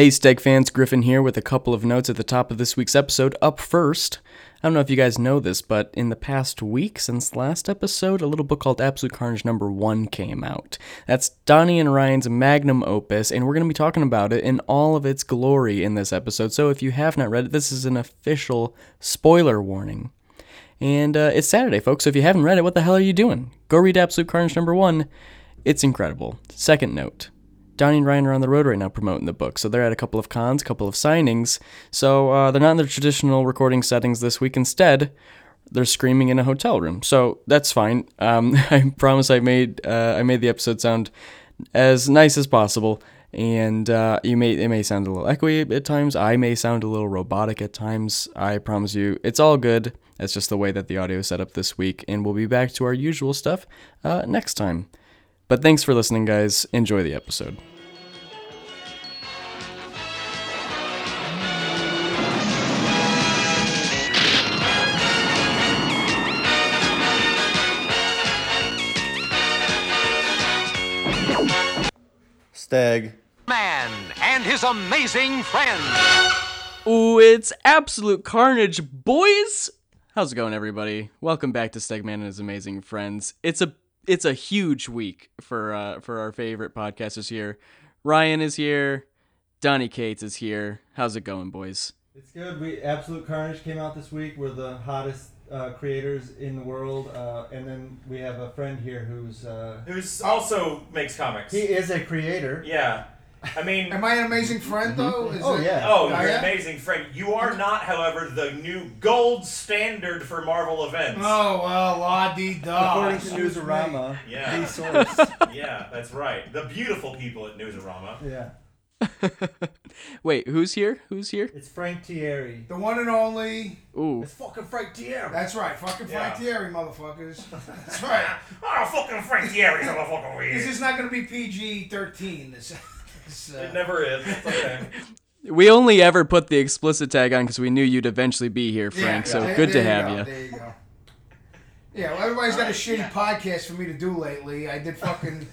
Hey, Steg fans, Griffin here with a couple of notes at the top of this week's episode. Up first, I don't know if you guys know this, but in the past week since last episode, a little book called Absolute Carnage number one came out. That's Donny and Ryan's magnum opus, and we're going to be talking about it in all of its glory in this episode. So if you have not read it, this is an official spoiler warning. And uh, it's Saturday, folks, so if you haven't read it, what the hell are you doing? Go read Absolute Carnage number one. It's incredible. Second note. Donny and Ryan are on the road right now promoting the book. So they're at a couple of cons, a couple of signings. So uh, they're not in their traditional recording settings this week. Instead, they're screaming in a hotel room. So that's fine. Um, I promise I made uh, I made the episode sound as nice as possible. And uh, you may it may sound a little echoey at times. I may sound a little robotic at times. I promise you, it's all good. That's just the way that the audio is set up this week, and we'll be back to our usual stuff uh, next time. But thanks for listening, guys. Enjoy the episode. Stag. Man and his amazing friends. Ooh, it's absolute carnage, boys! How's it going, everybody? Welcome back to Stegman and his amazing friends. It's a it's a huge week for uh, for our favorite podcasters here. Ryan is here. Donny Cates is here. How's it going, boys? It's good. We Absolute Carnage came out this week. We're the hottest uh, creators in the world, uh, and then we have a friend here who's uh, Who's also makes comics. he is a creator. yeah. I mean, Am I an amazing friend though? Is Oh, it- yeah. oh, I you're an amazing friend. You are not, however, the new gold standard for Marvel events. Oh well, la di da. According to Newsarama, Yeah. the source. Yeah, that's right. The beautiful people at Newsarama. yeah, Wait, who's here? Who's here? it's Frank Tieri. the one and only. Ooh, It's fucking Frank Tieri. That's right, fucking Frank Yeah. Tieri, motherfuckers. That's right. Oh, fucking Frank Tieri's a fucking This weird. is not going to be PG thirteen. This. this It uh, never is. It's okay. we only ever put the explicit tag on because we knew you'd eventually be here, yeah, Frank. so there- good to there have go, you. There you go. Yeah, well, everybody's got a shitty podcast for me to do lately. I did fucking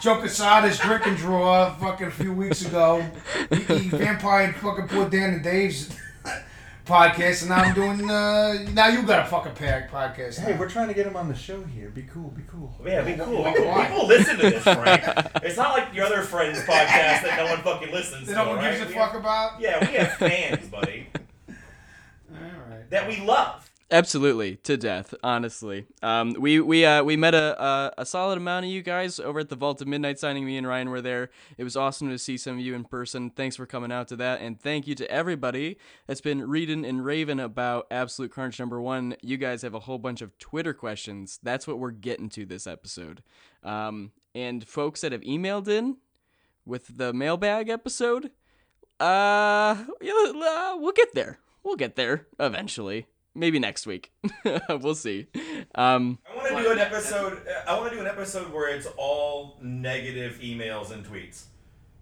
Joe Quesada's drink and draw fucking a few weeks ago. He, he vampire fucking put Dan and Dave's podcast, and now I'm doing. Uh, now you got a fucking pack podcast. Hey, now. we're trying to get him on the show here. Be cool. Be cool. Yeah, be cool. Why? Be cool. People listen to this, Frank. It's not like your other friend's podcast that no one fucking listens that to. no one right? gives a We fuck have- about. Yeah, we have fans, buddy, All right. that we love. Absolutely, to death. Honestly, um, we we uh, we met a, a a solid amount of you guys over at the Vault of Midnight signing. Me and Ryan were there. It was awesome to see some of you in person. Thanks for coming out to that, and thank you to everybody that's been reading and raving about Absolute Carnage number one. You guys have a whole bunch of Twitter questions. That's what we're getting to this episode. Um, and folks that have emailed in with the mailbag episode, uh, uh, we'll get there. We'll get there eventually. Maybe next week. we'll see. Um, I want to do an episode. I want to do an episode where it's all negative emails and tweets.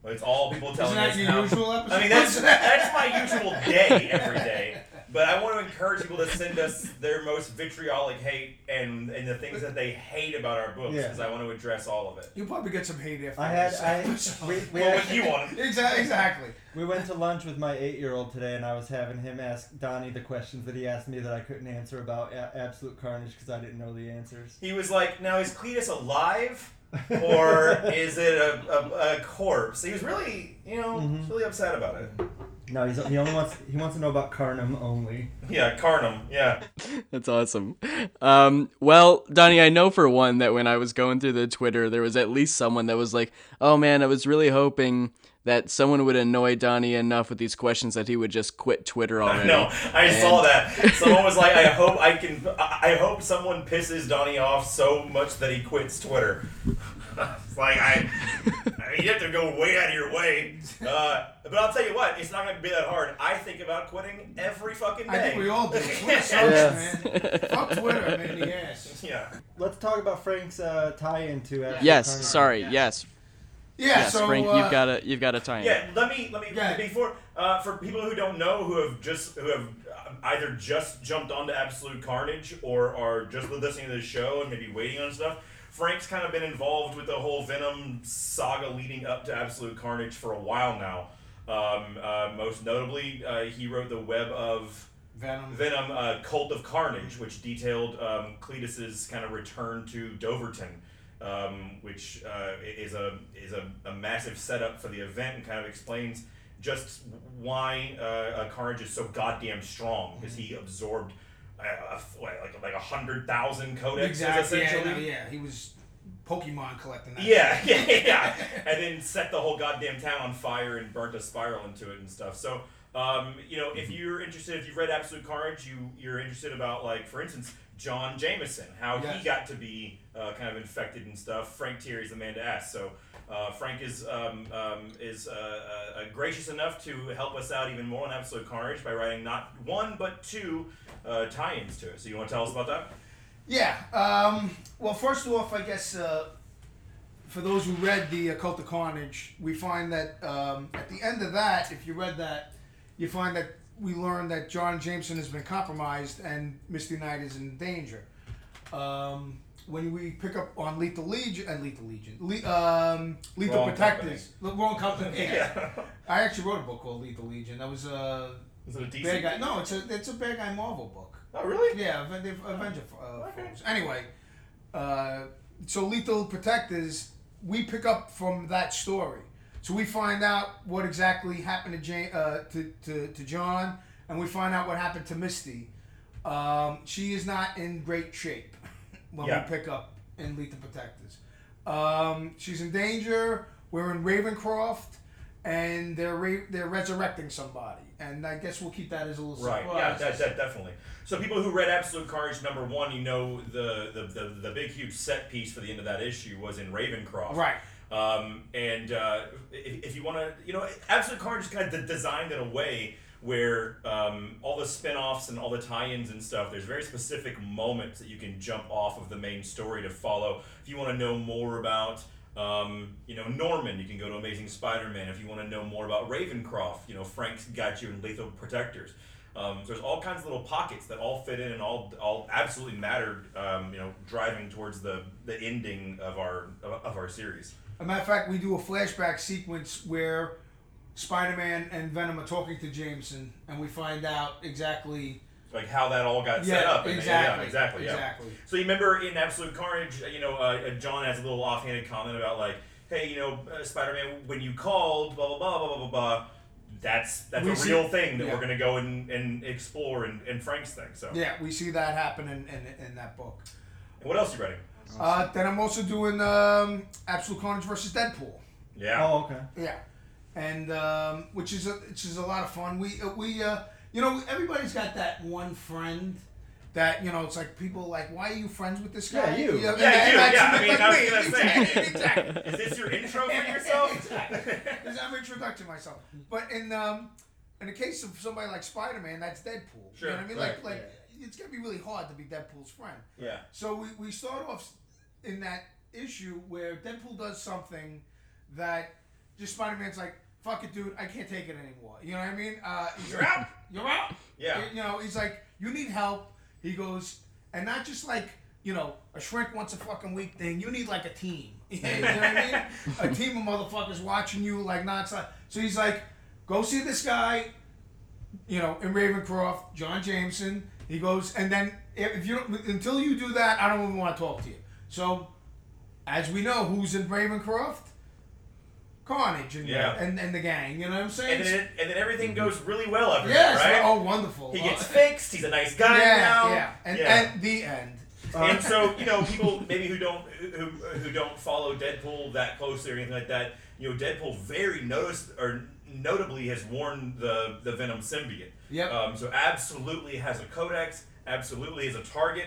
It's all people telling Isn't that us your how. usual episode? I mean, that's that's my usual day every day. But I want to encourage people to send us their most vitriolic hate and and the things that they hate about our books Yeah. because I want to address all of it. You'll probably get some hate after I had. this I. episode. We, we, Well, had- you want. Exactly. Exactly. we went to lunch with my eight-year-old today, and I was having him ask Donny the questions that he asked me that I couldn't answer about a- Absolute Carnage because I didn't know the answers. He was like, "Now is Cletus alive, or is it a, a, a corpse?" He was really, you know, Mhm. really upset about it. No, he's, he only wants he wants to know about Carnum only. Yeah, Carnum. Yeah. That's awesome. Um, well, Donny, I know for one that when I was going through the Twitter, there was at least someone that was like, "Oh man, I was really hoping that someone would annoy Donny enough with these questions that he would just quit Twitter already." No, I And- saw that. Someone was like, "I hope I can. I I hope someone pisses Donny off so much that he quits Twitter." it's like I, I mean, you have to go way out of your way. Uh, but I'll tell you what, it's not going to be that hard. I think about quitting every fucking day. I think we all do. Twitter sucks, Yes. man. Fuck Twitter, man. The ass. Yeah. Let's talk about Frank's uh, tie-in to Absolute Yes, Carnage. sorry. Yes, Yeah. yes, so Frank, uh, you've got a you've got a tie-in. Yeah, let me let me Yeah. before uh, for people who don't know who have just who have uh, either just jumped onto Absolute Carnage or are just listening to the show and maybe waiting on stuff. Frank's kind of been involved with the whole Venom saga leading up to Absolute Carnage for a while now. Um, most notably, uh, he wrote the Web of Venom. Venom, uh, Cult of Carnage, which detailed um, Cletus's kind of return to Doverton, um, which uh, is a is a, a massive setup for the event and kind of explains just why uh, Carnage is so goddamn strong because he absorbed uh, like like a hundred thousand codexes Exactly. Yeah, essentially. no, yeah, he was Pokemon collecting that. Yeah, yeah, yeah. and then set the whole goddamn town on fire and burnt a spiral into it and stuff. So, um, you know, if you're interested, if you've read Absolute Carnage, you you're interested about like, for instance, John Jameson, how Yes. he got to be uh, kind of infected and stuff. Frank Tieri's the man to ask. So. Uh, Frank is um, um, is uh, uh, uh, gracious enough to help us out even more on Absolute Carnage by writing not one but two uh, tie-ins to it. So you want to tell us about that? Yeah. Um, well, first off, I guess uh, for those who read the uh, Cult of Carnage, we find that um, at the end of that, if you read that, you find that we learn that John Jameson has been compromised and Misty Knight is in danger. Um, when we pick up on Lethal Legion and Lethal Legion, Le- um, Lethal Wrong Protectors, the wrong company. Yeah. I actually wrote a book called Lethal Legion. That was a Is it a DC? bad guy. No, it's a it's a bad guy Marvel book. Oh, really? Yeah, they've- Avenger uh, Okay. foes. Anyway, uh, so Lethal Protectors, we pick up from that story. So we find out what exactly happened to Jane, uh, to, to, to John, and we find out what happened to Misty. Um, she is not in great shape when Yeah. we pick up in Lethal Protectors. Um, she's in danger. We're in Ravencroft, and they're ra- they're resurrecting somebody, and I guess we'll keep that as a little Right. Yeah, surprise. that, that definitely. So people who read Absolute Carnage number one, you know the, the the the big huge set piece for the end of that issue was in Ravencroft. Right. Um, and uh, if, if you want to, you know, Absolute Carnage is kind of de- designed in a way where um, all the spin-offs and all the tie-ins and stuff, there's very specific moments that you can jump off of the main story to follow. If you want to know more about um, you know, Norman, you can go to Amazing Spider-Man. If you want to know more about Ravencroft, you know, Frank's got you in Lethal Protectors. Um, so there's all kinds of little pockets that all fit in and all all absolutely mattered. Um, you know, driving towards the the ending of our of our series. A matter of fact, we do a flashback sequence where Spider-Man and Venom are talking to Jameson, and we find out exactly. Like how that all got set Yeah, up. and- exactly, Yeah, exactly. Yeah. exactly. So you remember in Absolute Carnage, uh, you know, uh, John has a little offhanded comment about like, hey, you know, uh, Spider-Man, when you called, blah blah blah blah blah blah blah. That's that's We a see- real thing that yeah. we're gonna go and, and explore in, in Frank's thing. So Yeah, we see that happen in, in, in that book. And what else are you writing? Uh, then I'm also doing um, Absolute Carnage versus Deadpool. Yeah. Oh, okay. Yeah, and um, which is a, which is a lot of fun. We uh, we uh, you know everybody's got that one friend. That you know, it's like people like, why are you friends with this guy? Yeah, you. and- Yeah, and you, that's yeah, I like I was me. gonna say. Exactly, exactly. Is this your intro for yourself? exactly. Is I'm introducing myself. But in um, in the case of somebody like Spider Man, that's Deadpool. Sure, You know what I mean? right. Like like it's gonna be really hard to be Deadpool's friend. yeah. So we, we start off in that issue where Deadpool does something that just Spider Man's like, fuck it, dude, I can't take it anymore. You know what I mean? Uh, You're out. You're out. Yeah. You know, he's like, you need help. He goes, and not just like, you know, a shrink once a fucking week thing. You need like a team. you know what I mean? A team of motherfuckers watching you like nonstop. So he's like, go see this guy, you know, in Ravencroft, John Jameson. He goes, and then if you don't, until you do that, I don't even want to talk to you. So, as we know, who's in Ravencroft? Carnage and, Yeah. and, and the gang. You know what I'm saying? And then and then everything goes really well after yes. that, right? Oh, wonderful. He Uh, gets fixed. He's a nice guy yeah, now. yeah, and yeah. and the end. and so you know people maybe who don't who, who don't follow Deadpool that closely or anything like that. You know, Deadpool very noticed or notably has worn the the Venom symbiote. Yep. Um, so absolutely has a codex. Absolutely is a target.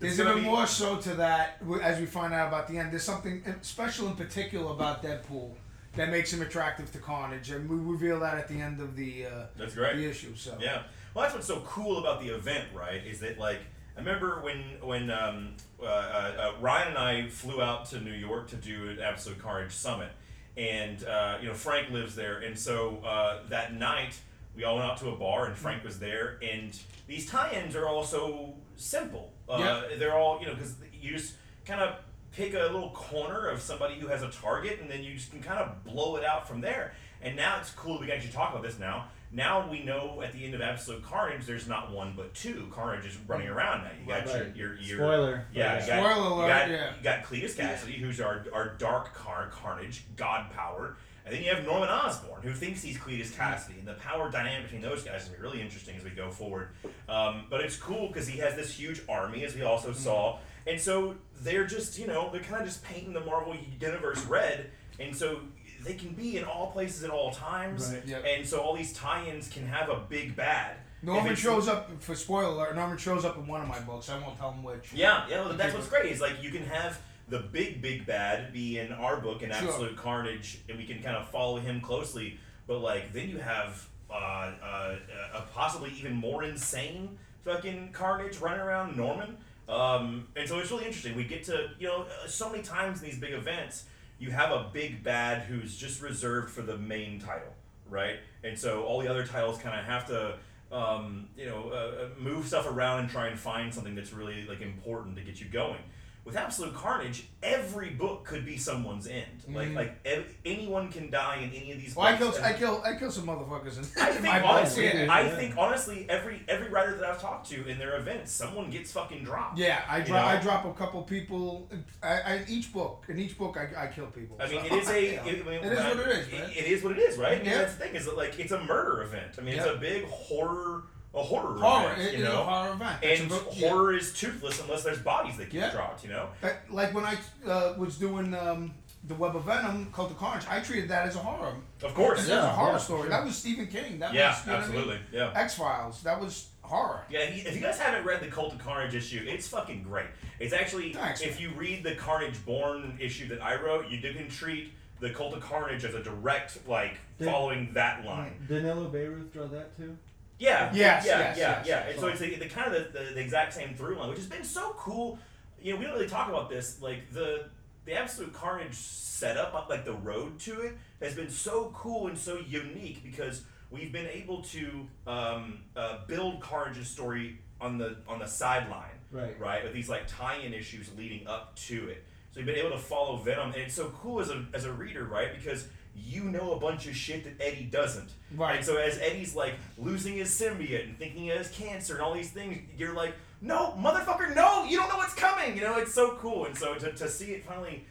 It's There's even be- more so to that as we find out about the end. There's something special in particular about Deadpool that makes him attractive to Carnage, and we reveal that at the end of the uh, That's great. the issue. So Yeah. Well, that's what's so cool about the event, right? Is that like I remember when when um, uh, uh, uh, Ryan and I flew out to New York to do an Absolute Carnage summit, and uh, you know Frank lives there, and so uh, that night we all went out to a bar, and Frank was there, and these tie-ins are all so simple. Uh, They're all you know because you just kind of pick a little corner of somebody who has a target, and then you just can kind of blow it out from there. And now it's cool. We can actually talk about this now. Now we know at the end of Absolute Carnage, there's not one but two Carnage is running around now. You got Right. your, your, your Spoiler. Yeah, But you got, Spoiler you alert, got, yeah. you got Cletus Kasady, who's our our dark car Carnage, God power, and then you have Norman Osborn, who thinks he's Cletus Kasady, and the power dynamic between those guys is gonna be really interesting as we go forward. Um, but it's cool because he has this huge army, as we also Mm-hmm. saw, and so they're just you know they're kind of just painting the Marvel universe red, and so they can be in all places at all times, Right. Yep. and so all these tie-ins can have a big bad. Norman shows up for spoiler alert. Norman shows up in one of my books. I won't tell him which. Yeah, yeah, well, that's what's great. Is like you can have the big, big bad be in our book in Sure. Absolute Carnage, and we can kind of follow him closely. But like then you have uh, uh, a possibly even more insane fucking Carnage running around Norman. Um, and so it's really interesting. We get to you know uh, so many times in these big events, you have a big bad who's just reserved for the main title, right? And so all the other titles kind of have to um, you know, uh, uh, move stuff around and try and find something that's really like important to get you going. With Absolute Carnage, every book could be someone's end. Like mm-hmm. like ev- anyone can die in any of these. Well, I books, kill, I kill, I kill some motherfuckers in, I think my honestly, Yeah. I Yeah. think honestly, every every writer that I've talked to in their events, someone gets fucking dropped. Yeah, I You drop. I drop a couple people. I, I each book. In each book, I, I kill people. I mean, So, it is a. yeah. It, I mean, It is what it is, man. It, it is what it is, right? I mean, Yeah. that's the thing. Is that like it's a murder event. I mean, it's a big horror, a horror, horror. event. It, you know, a horror event. It's and a book- yeah. horror is toothless unless there's bodies that get Yeah. dropped. You know. Like when I uh, was doing um, the Web of Venom, Cult of Carnage, I treated that as a horror. Of course. That was a Yeah, horror yeah, story. sure. That was Stephen King. That Yeah, was you know absolutely. Yeah. X Files. That was horror. Yeah, if you- guys haven't read the Cult of Carnage issue, it's fucking great. It's actually, Thanks, if you read the Carnage Born issue that I wrote, you do can treat the Cult of Carnage as a direct, like, Did- following that line. Did Danilo Beyruth draw that too? Yeah. Yes, Yeah. yes, yeah. yes. yeah. And so it's the, the kind of the, the, the exact same through line, which has been so cool. You know, we don't really talk about this. Like the the absolute Carnage setup, like the road to it, has been so cool and so unique because we've been able to um, uh, build Carnage's story on the on the sideline, Right. Right, with these like tie-in issues leading up to it. So you've been able to follow Venom, and it's so cool as a as a reader, right? Because you know a bunch of shit that Eddie doesn't. Right. And so as Eddie's like losing his symbiote and thinking he has cancer and all these things, you're like, no, motherfucker, no, you don't know what's coming. You know, it's so cool. And so to, to see it finally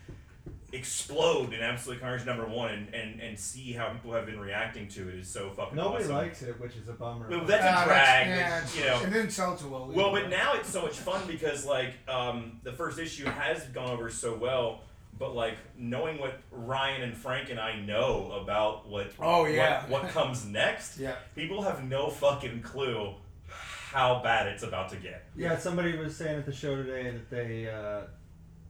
explode in Absolute Carnage number one and, and, and see how people have been reacting to it is so fucking Nobody awesome. likes it, which is a bummer. Well, that's Ah, a drag, yeah, but, you know. It didn't sell too well. Well, but now it's so much fun because like um, the first issue has gone over so well, but like knowing what Ryan and Frank and I know about what Oh, yeah. what, what comes next, Yeah. people have no fucking clue how bad it's about to get. yeah, somebody was saying at the show today that they uh,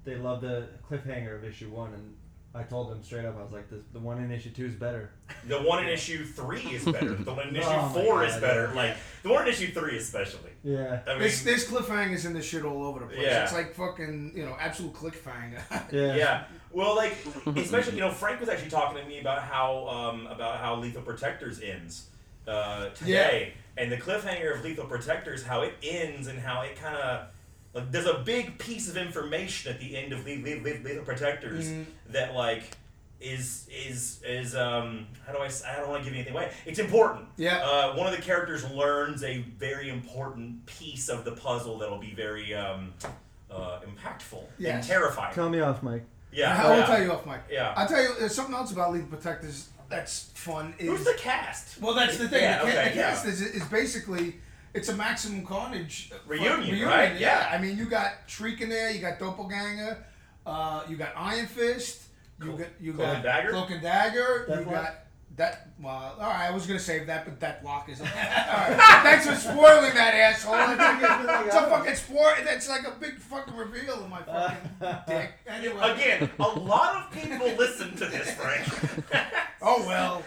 they love the cliffhanger of issue one, and I told them straight up, I was like, the, the one in issue two is better. The one in issue three is better. The one in issue Oh my four is God. better. Like the one in issue three especially. Yeah. I mean, There's, there's cliffhangers in this shit all over the place. Yeah. It's like fucking, you know, absolute cliffhanger. Yeah. yeah. Well, like especially you know Frank was actually talking to me about how um, about how Lethal Protectors ends uh, today, and the cliffhanger of Lethal Protectors, how it ends, and how it kind of like there's a big piece of information at the end of Le- Le- Le- Lethal Protectors Mhm. that like is is is um how do I I don't want to give anything away. It's important. Yeah. Uh, one of the characters learns a very important piece of the puzzle that'll be very um, uh, impactful and terrifying. Tell me off, Mike. Yeah, I will yeah. tell you off, Mike. Yeah. I'll tell you. There's something else about Lethal Protectors that's fun. Is Who's the cast? well, that's the thing. Yeah, the, ca- okay, the yeah. cast is, is basically it's a Maximum Carnage uh, Reunion, fuck- right? Yeah. Yeah. I mean, you got Shriek in there. You got Doppelganger. Uh, you got Iron Fist. You Cloak- got you Cloak got and Dagger? Cloak and Dagger. you Deathlok? got that. Well, all right. I was gonna save that, but that block is. all right. Thanks for spoiling that asshole. It's, like, it's a fucking spoil. That's like a big fucking reveal of my fucking dick. Anyway. Again, a lot of people listen to this, Frank. Oh well.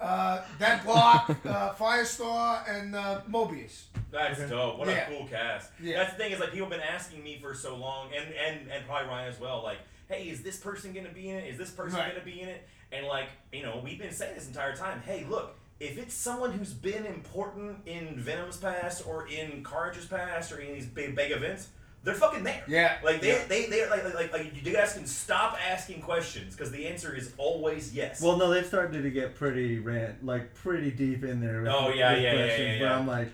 Uh, that block, uh, Firestar, and uh, Morbius. That's dope. What Yeah. a cool cast. Yeah. That's the thing is like people have been asking me for so long, and and and probably Ryan as well. Like, hey, is this person gonna be in it? Is this person Right. gonna be in it? And like, you know, we've been saying this entire time. Hey, look. If it's someone who's been important in Venom's past or in Carnage's past or in these big big events, they're fucking there. Yeah, Like they, yeah. they, they, like, like, like, you guys can stop asking questions because the answer is always yes. Well, no, they've started to get pretty rant, like pretty deep in there. With, Oh, yeah, with yeah, yeah, questions yeah, Where yeah. I'm like,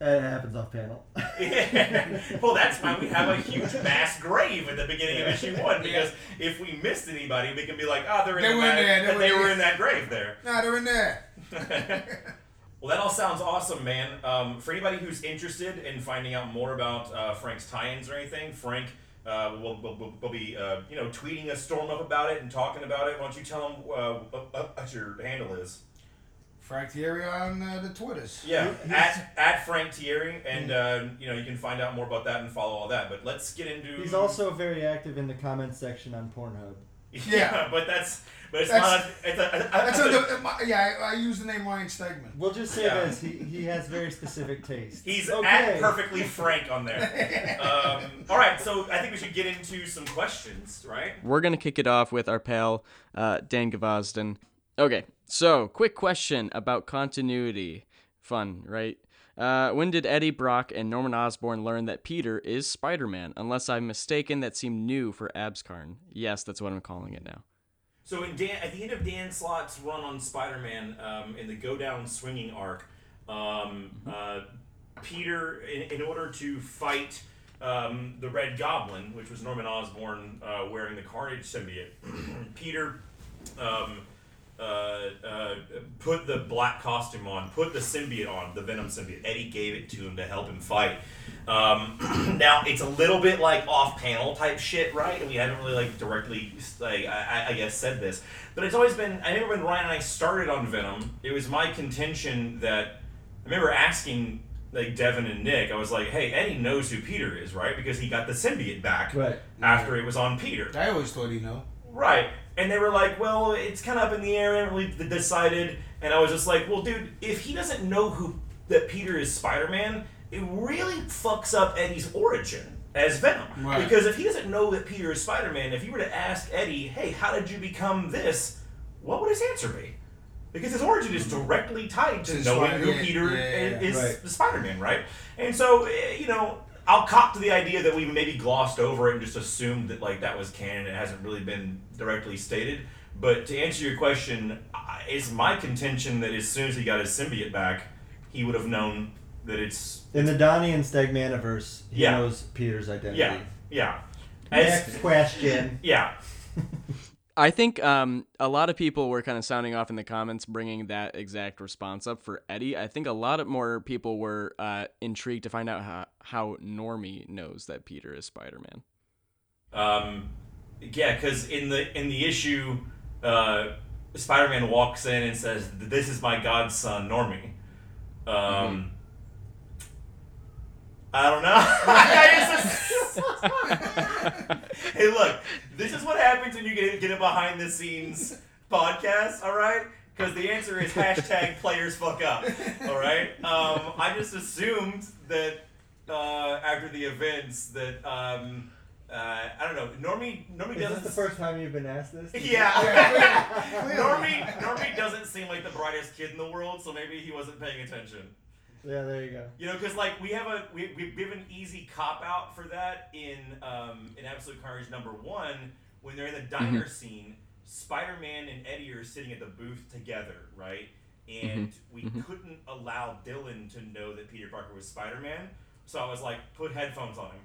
it happens off panel. well, that's why we have a huge mass grave at the beginning of issue one because if we missed anybody, we can be like, oh, they're in They the were in there, they and were they in were in that grave there. Nah, they're in there. Well, that all sounds awesome, man. Um, for anybody who's interested in finding out more about uh, Frank's tie-ins or anything, Frank uh, will, will, will, will be uh, you know tweeting a storm up about it and talking about it. Why don't you tell him uh, what, what your handle is? Frank Tieri on uh, the Twitters. Yeah, at, at Frank Tieri, and uh, you know you can find out more about that and follow all that. But let's get into. He's also very active in the comments section on Pornhub. yeah, Yeah. but that's but it's That's- not. It's a, a, That's a- under, my, yeah, I, I use the name Ryan Stegman. We'll just say Yeah. this: he, he has very specific taste. He's okay. at perfectly frank on there. Um, all right, so I think we should get into some questions, right? We're gonna kick it off with our pal uh, Dan Gavazden. Okay, so quick question about continuity. Fun, right? Uh, when did Eddie Brock and Norman Osborn learn that Peter is Spider-Man? Unless I'm mistaken, that seemed new for Abscarn. Yes, that's what I'm calling it now. So in Dan, at the end of Dan Slott's run on Spider-Man, um, in the Go Down Swinging arc, um, uh, Peter, in, in order to fight um, the Red Goblin, which was Norman Osborn uh, wearing the Carnage symbiote, Peter um, uh, uh, put the black costume on, put the symbiote on, the Venom symbiote. Eddie gave it to him to help him fight. Um, now it's a little bit like off-panel type shit, right? And we haven't really like directly, like I, I- I guess, said this, but it's always been. I remember when Ryan and I started on Venom, it was my contention that I remember asking like Devin and Nick, I was like, "Hey, Eddie knows who Peter is, right? Because he got the symbiote back Right. after it was on Peter." I always thought he knew. Right. And they were like, well, it's kind of up in the air, haven't really decided. And I was just like, well, dude, if he doesn't know who that Peter is Spider Man, it really fucks up Eddie's origin as Venom. Right. Because if he doesn't know that Peter is Spider Man, if you were to ask Eddie, hey, how did you become this? What would his answer be? Because his origin is directly tied to To knowing Spider- who Peter yeah, yeah, is, right. the Spider-Man, right? And so, eh, you know, I'll cop to the idea that we maybe glossed over it and just assumed that like that was canon. It hasn't really been directly stated. But to answer your question, it's my contention that as soon as he got his symbiote back, he would have known that it's In the Donny and Stegmaniverse, he Yeah. knows Peter's identity. yeah, yeah, As- Next question. yeah. I think um, a lot of people were kind of sounding off in the comments, bringing that exact response up for Eddie. I think a lot of more people were uh, intrigued to find out how, how Normie knows that Peter is Spider-Man. Um, yeah, because in the in the issue, uh, Spider-Man walks in and says, "This is my godson, Normie." Um, I don't know. Hey, look, this is what happens when you get get a behind the scenes podcast. All right. Because the answer is hashtag players fuck up. All right. Um, I just assumed that uh, after the events that um, uh, I don't know. Normie Normie Is this doesn't. the first time you've been asked this? Yeah. Normie Normie doesn't seem like the brightest kid in the world, so maybe he wasn't paying attention. Yeah, there you go. You know, because like we have a we we we have an easy cop out for that in um, in Absolute Carnage number one when they're in the diner scene. Spider Man and Eddie are sitting at the booth together, right? And we couldn't allow Dylan to know that Peter Parker was Spider Man, so I was like, put headphones on him,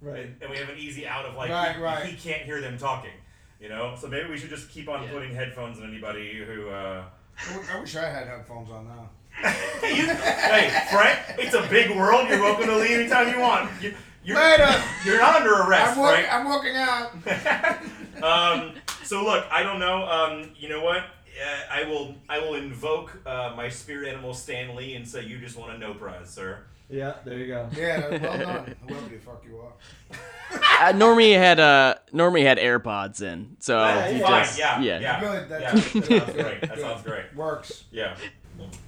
Right. and, and we have an easy out of like Right, he, right. he can't hear them talking. You know, so maybe we should just keep on Yeah. putting headphones on anybody who. Uh, I w- I wish I had headphones on now. You, hey, Frank, it's a big world. You're welcome to leave anytime you want. You, you're, Later. you're not under arrest, I'm, walk- Frank. I'm walking out. um, so look, I don't know. Um, you know what? Uh, I will. I will invoke uh, my spirit animal Stan Lee and say, "You just want a no prize, sir." Yeah, there you go. Yeah, well done. Whoever the fuck you are. Uh, Normie had uh, Normie had AirPods in, so he fine. just yeah, yeah. yeah, Good, yeah. that's- That sounds great. That sounds great. Works. Yeah.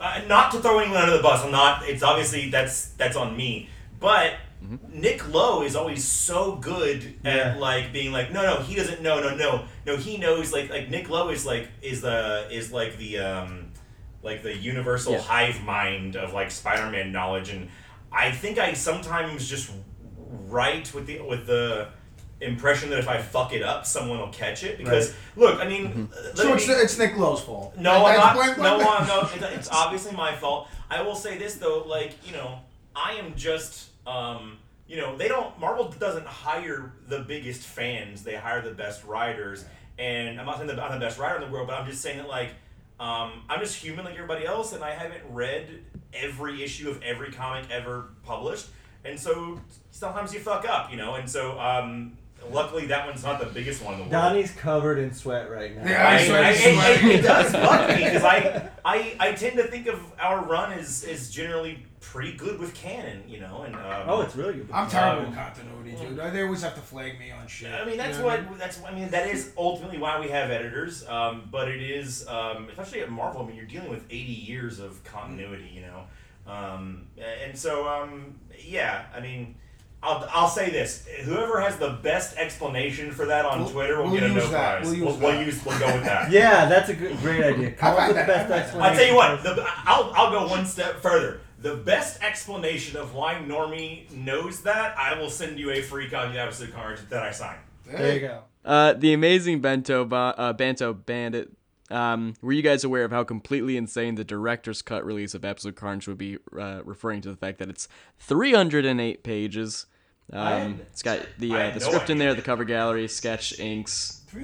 Uh, not to throw anyone under the bus. I'm not. It's obviously that's that's on me. But Nick Lowe is always so good Yeah. at like being like, no, no, he doesn't know, no, no, no, he knows. Like, like Nick Lowe is like is the is like the um like the universal Yeah. hive mind of like Spider-Man knowledge, and I think I sometimes just write with the with the impression that if I fuck it up, someone will catch it. Because look, I mean, let So me it's, be- it's Nick Lowe's fault. no, I'm That's not. blame- No, blame- I'm, no. It's, it's obviously my fault. I will say this though, like you know, I am just, um, you know, they don't. Marvel doesn't hire the biggest fans. They hire the best writers. And I'm not saying that I'm the best writer in the world, but I'm just saying that like, um, I'm just human like everybody else, and I haven't read every issue of every comic ever published, and so sometimes you fuck up, you know. And so, um, luckily, that one's not the biggest one in the world. Donny's covered in sweat right now. Yeah, I, I I, swear I- he's it, it does bug me because I, I I tend to think of our run as, as generally pretty good with canon, you know, and um, Oh, it's really good. I'm terrible Um, with continuity, dude. They always have to flag me on shit. I mean that's You know what I mean? that's I mean that is ultimately why we have editors, um, but it is um, especially at Marvel. I mean you're dealing with 80 years of continuity, you know, um, and so um, yeah, I mean. I'll, I'll say this: whoever has the best explanation for that on We'll- Twitter will we'll get a use no that. prize. We'll use we'll, we'll that. use we'll go with that. Yeah, that's a good, great idea. Come I've up had with the that, best I've had that. explanation. I'll tell you what. The, I'll, I'll go one step further. The best explanation of why Normie knows that, I will send you a free copy of Absolute Carnage that I signed. There you go. Uh, the amazing Bento ba- uh, Banto Bandit. Um, were you guys aware of how completely insane the director's cut release of Absolute Carnage would be? Uh, referring to the fact that it's 308 pages. Um, it's got the uh, had the no script in there, the cover gallery, sketch inks, uh,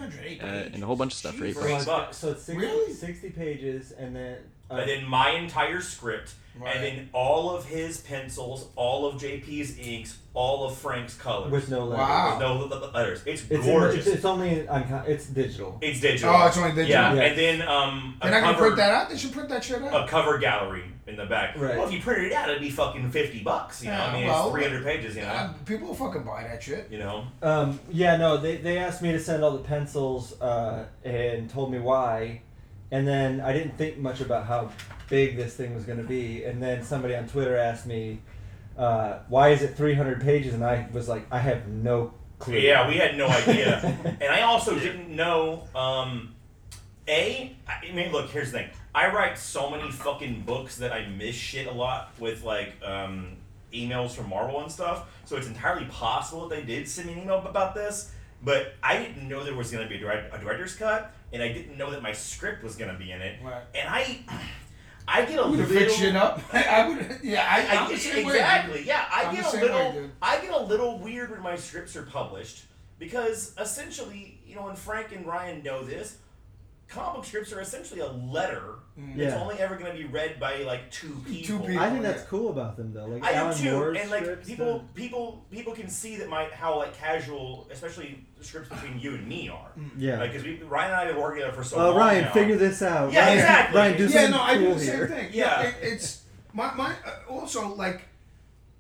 and a whole bunch of stuff for eight Jeez. So it's, bucks. so it's 60, Really? 60 pages, and then. Uh, And then my entire script, Right. and then all of his pencils, all of JP's inks, all of Frank's colors. with no letters. Wow. With no le- le- letters. It's, It's, in the, gorgeous. it's, it's only on, it's digital. it's digital. Oh, it's only digital. Yeah, Yeah. and then um, a They're not gonna cover, print that out. They should print that shit out. a cover gallery in the back. Right. Well, if you printed it out, it'd be fucking fifty bucks. You know, I mean, well, it's three hundred pages. You know, Uh, people will fucking buy that shit. you know. Um, yeah, no, they, they asked me to send all the pencils uh, and told me why. And then I didn't think much about how big this thing was going to be. And then somebody on Twitter asked me, uh, why is it 300 pages? And I was like, I have no clue. Yeah, we had no idea, and I also didn't know. Um, a, I mean, look, here's the thing. I write so many fucking books that I miss shit a lot with like um, emails from Marvel and stuff. So it's entirely possible that they did send me an email about this, but I didn't know there was going to be a, direct, a director's cut, and I didn't know that my script was going to be in it. Right. And I, I get a would little. fixed shit up. I would. Yeah, I, I, way, exactly. dude. yeah, I I'm get a little. way. I get a little weird when my scripts are published because essentially, you know, and Frank and Ryan know this. Comic book scripts are essentially a letter that's Yeah. only ever going to be read by like two people. people. I think Yeah. that's cool about them, though. Like I Alan do too, Moore's and like scripts, people, uh, people, people can see that my how like casual, especially scripts between you and me are. Yeah. Because we Ryan and I have been working together for so Oh, long Ryan, now. figure this out. Yeah, Ryan, exactly. Ryan, do yeah, no, I do cool the same here. thing. Yeah. it, it's my my uh, also like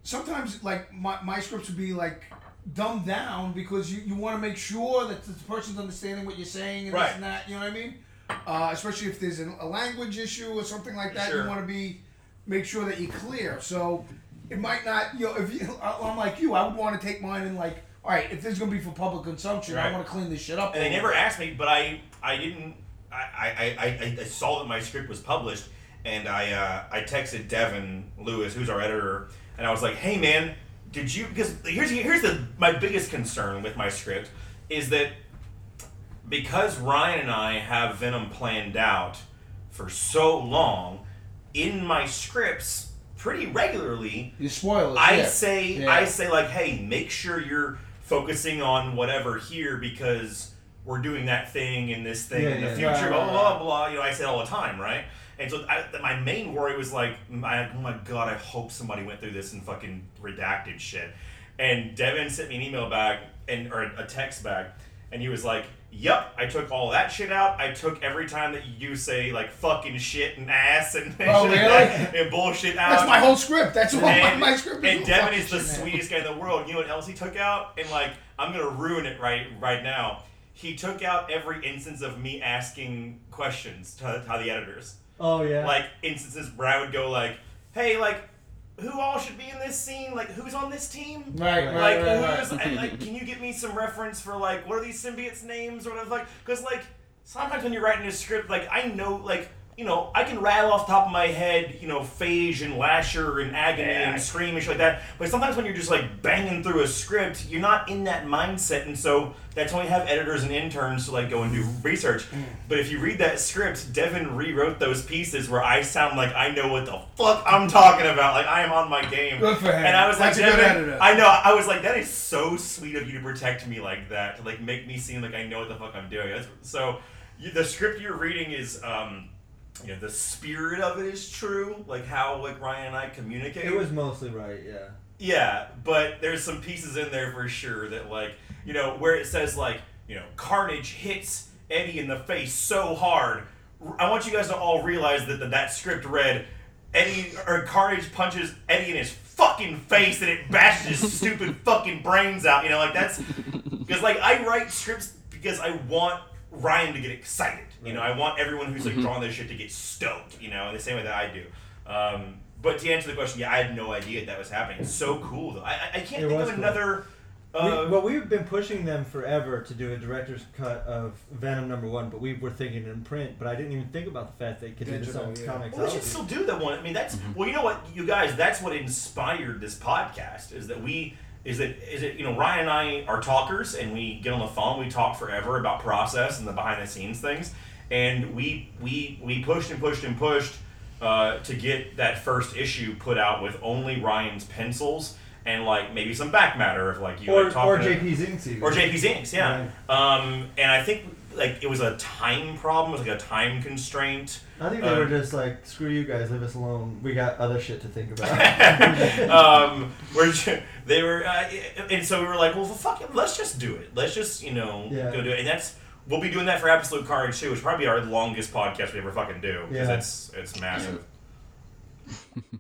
sometimes like my, my scripts would be like dumbed down because you, you want to make sure that the person's understanding what you're saying and Right. this and that. You know what I mean? Uh, especially if there's an, a language issue or something like that, Sure. you want to be make sure that you're clear. So it might not. You know, if you, I'm like you, I would want to take mine and like. All right, if this is gonna be for public consumption, I want to clean this shit up. and they never asked me, but I I didn't I I, I, I, I saw that my script was published, and I uh, I texted Devin Lewis, who's our editor, and I was like, hey man, did you? Because here's here's the my biggest concern with my script is that because Ryan and I have Venom planned out for so long, in my scripts pretty regularly You spoil it. I yeah. say Yeah. I say like, hey, make sure you're focusing on whatever here because we're doing that thing and this thing Yeah, in the yeah. future, Right, blah, blah blah blah. You know, I say it all the time, right? And so I, my main worry was like, mm, my, oh my god, I hope somebody went through this and fucking redacted shit. And Devin sent me an email back and or a text back, and he was like, "Yep, I took all that shit out. I took every time that you say like fucking shit and ass and, Oh, shit really? and bullshit out." That's my whole script. That's all my, and, my script is. and Devin is the shit, sweetest guy in the world. You know what else he took out? And like, I'm gonna ruin it right right now. He took out every instance of me asking questions to, to the editors. Oh yeah. Like instances where I would go like, "Hey, like, who all should be in this scene? Like, who's on this team? Right, right, like, right, who's right. I- like, can you give me some reference for like what are these symbiotes names or whatever? Like, because like sometimes when you're writing a script, like I know like you know, I can rattle off the top of my head, you know, Phage and Lasher and Agony and Scream and shit like that. But sometimes when you're just like banging through a script, you're not in that mindset, and so that's why we have editors and interns to like go and do research. But if you read that script, Devin rewrote those pieces where I sound like I know what the fuck I'm talking about, like I am on my game. Good for him. And I was That's like, Devin. I know. I was like, that is so sweet of you to protect me like that, to like make me seem like I know what the fuck I'm doing. That's, so, you, the script you're reading is, um, you know, the spirit of it is true, like how like Ryan and I communicate. It was mostly right, yeah. Yeah, but there's some pieces in there for sure that like you know where it says like you know Carnage hits Eddie in the face so hard. I want you guys to all realize that that, that script read Eddie or Carnage punches Eddie in his fucking face and it bashes his stupid fucking brains out. You know, like that's because like I write scripts because I want Ryan to get excited. You know, I want everyone who's like drawing this shit to get stoked. You know, in the same way that I do. Um, but to answer the question, yeah, I had no idea that was happening. It's so cool though. I, I- I can't It think of cool. another. Uh, we, well, we've been pushing them forever to do a director's cut of Venom number one, but we were thinking in print. But I didn't even think about the fact that they could do this on yeah. comics. Well, we should still do that one. I mean, that's well, you know what, you guys, that's what inspired this podcast. Is that we is that is it you know Ryan and I are talkers and we get on the phone, we talk forever about process and the behind the scenes things, and we we we pushed and pushed and pushed uh, to get that first issue put out with only Ryan's pencils and like maybe some back matter of like you or, like, or JP's Inks even. or JP's Inks, yeah. Um, and I think like it was a time problem, it was like a time constraint. I think they Um, were just like, screw you guys, leave us alone. We got other shit to think about. um, they were, uh, and so we were like, well, fuck it, let's just do it. Let's just, you know, Yeah. go do it. And that's we'll be doing that for Absolute Carnage too, which is probably our longest podcast we ever fucking do because Yeah. it's it's massive. uh,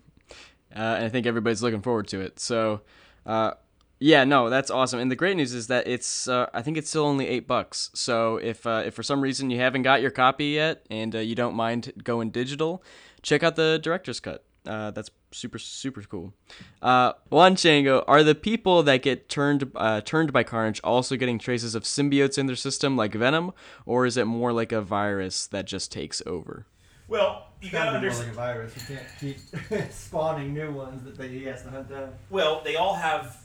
and I think everybody's looking forward to it. So, uh, yeah, no, that's awesome. And the great news is that it's uh, I think it's still only eight bucks. So if uh, if for some reason you haven't got your copy yet and uh, you don't mind going digital, check out the director's cut. Uh, that's super super cool. Uh, Juan Chango, are the people that get turned uh, turned by Carnage also getting traces of symbiotes in their system like Venom, or is it more like a virus that just takes over? Well, you It's gotta gotta be more like a virus. We can't keep spawning new ones that they, he has to hunt down. Well, they all have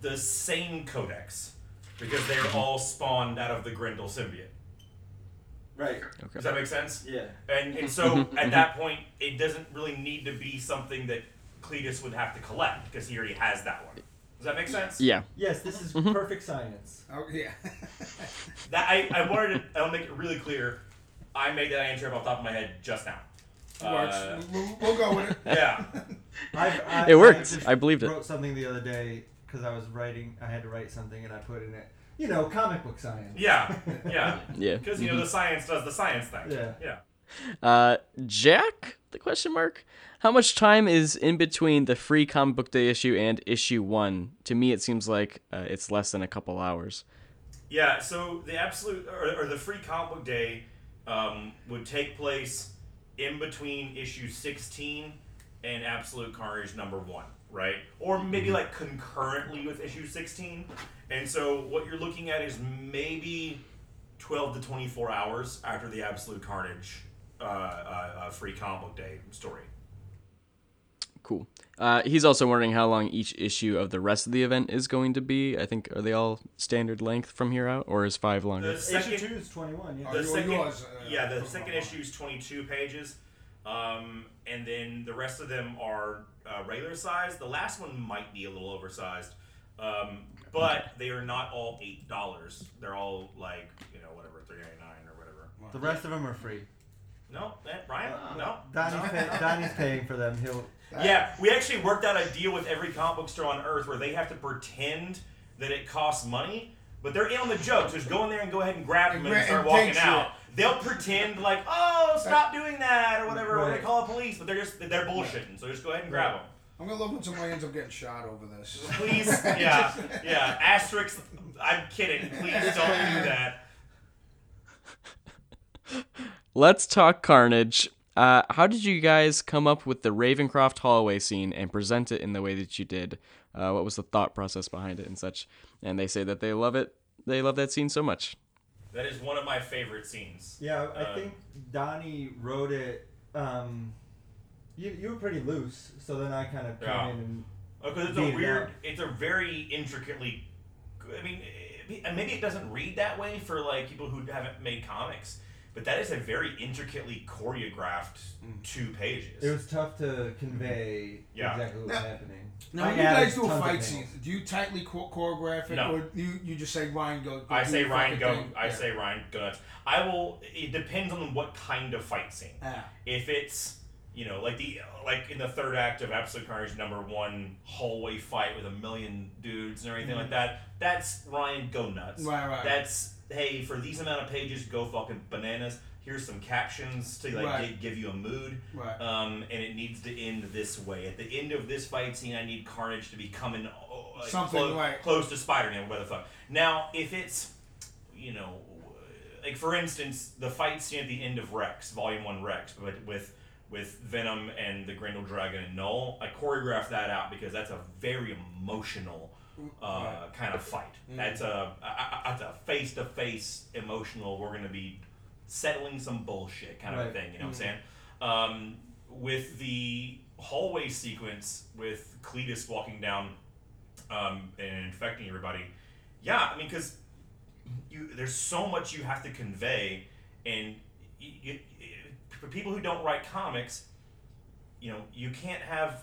the same codex because they're all spawned out of the Grendel symbiote. Right. Okay. Does that make sense? Yeah. And, and so at that point, it doesn't really need to be something that Cletus would have to collect because he already has that one. Does that make sense? Yeah. Yes, this is Mm-hmm. perfect science. Oh, yeah. That I, I wanted to I'll make it really clear. I made that answer off the top of my head just now. Works. Uh, We'll, we'll go with it. yeah. I've, I, It worked. just I believed it. Wrote something the other day because I was writing. I had to write something, and I put in it. You know, comic book science. Yeah. Yeah. Yeah. Because you know the science does the science thing. Yeah. Yeah. Uh, Jack? The question mark. How much time is in between the free comic book day issue and issue one? To me, it seems like uh, it's less than a couple hours. Yeah, so the absolute or, or the free comic book day um, would take place in between issue 16 and Absolute Carnage number one, right? Or maybe like concurrently with issue 16. And so what you're looking at is maybe 12 to 24 hours after the Absolute Carnage uh, uh, uh, free comic book day story. Cool. Uh, he's also wondering how long each issue of the rest of the event is going to be. I think are they all standard length from here out, or is five longer? The second, Issue two is twenty-one. Yeah. Oh, the second, uh, yeah, the second issue is 22 pages, um, and then the rest of them are uh, regular size. The last one might be a little oversized, um, but they are not all eight dollars. They're all like you know whatever three ninety nine or whatever. The rest of them are free. No, eh, Brian, Uh, no. Donny's, pay, Donny's paying for them. He'll. Yeah, we actually worked out a deal with every comic book store on Earth where they have to pretend that it costs money, but they're in on the joke. So just go in there and go ahead and grab them and And start take walking shit. out. They'll pretend like, oh, stop doing that or whatever. We're Right. gonna call the police, but they're just they're bullshitting. So just go ahead and grab them. I'm gonna love when somebody ends up getting shot over this. Please, yeah, yeah. Asterisk. I'm kidding. Please don't do that. Let's talk Carnage. Uh, how did you guys come up with the Ravencroft hallway scene and present it in the way that you did? Uh, what was the thought process behind it and such? And they say that they love it. They love that scene so much. That is one of my favorite scenes. Yeah, I Uh, think Donny wrote it. Um, you you were pretty loose, so then I kind of came Yeah. in and Because it's a weird, up. it's a very intricately. I mean, maybe it doesn't read that way for like people who haven't made comics, but that is a very intricately choreographed two pages. it was tough to convey Yeah. exactly what was Now- happening. Now, I when you guys do a fight panels. scene, do you tightly cho- choreograph it, No. or you you just say Ryan go? go I do say your Ryan fucking go. thing? I Yeah. say Ryan go nuts. I will. It depends on what kind of fight scene. Ah. If it's you know like the like in the third act of Absolute Carnage number one hallway fight with a million dudes and everything like that. That's Ryan go nuts. Mm-hmm. Right, right. That's hey for these amount of pages go fucking bananas. Here's some captions to like Right. gi- give you a mood. Right. Um, and it needs to end this way. At the end of this fight scene, I need Carnage to be coming oh, like, Something clo- like- close to Spider-Man. What the fuck? Now, if it's you know, like for instance, the fight scene at the end of Rex, Volume One Rex, but with with Venom and the Grendel Dragon and Knull, I choreographed that out because that's a very emotional uh, kind of fight. That's a, a, a that's a face to face emotional. We're gonna be settling some bullshit kind of Right. thing. You know what I'm saying? Um, with the hallway sequence with Cletus walking down um, and infecting everybody. Yeah, I mean, because you there's so much you have to convey, and you, you, for people who don't write comics, you know, you can't have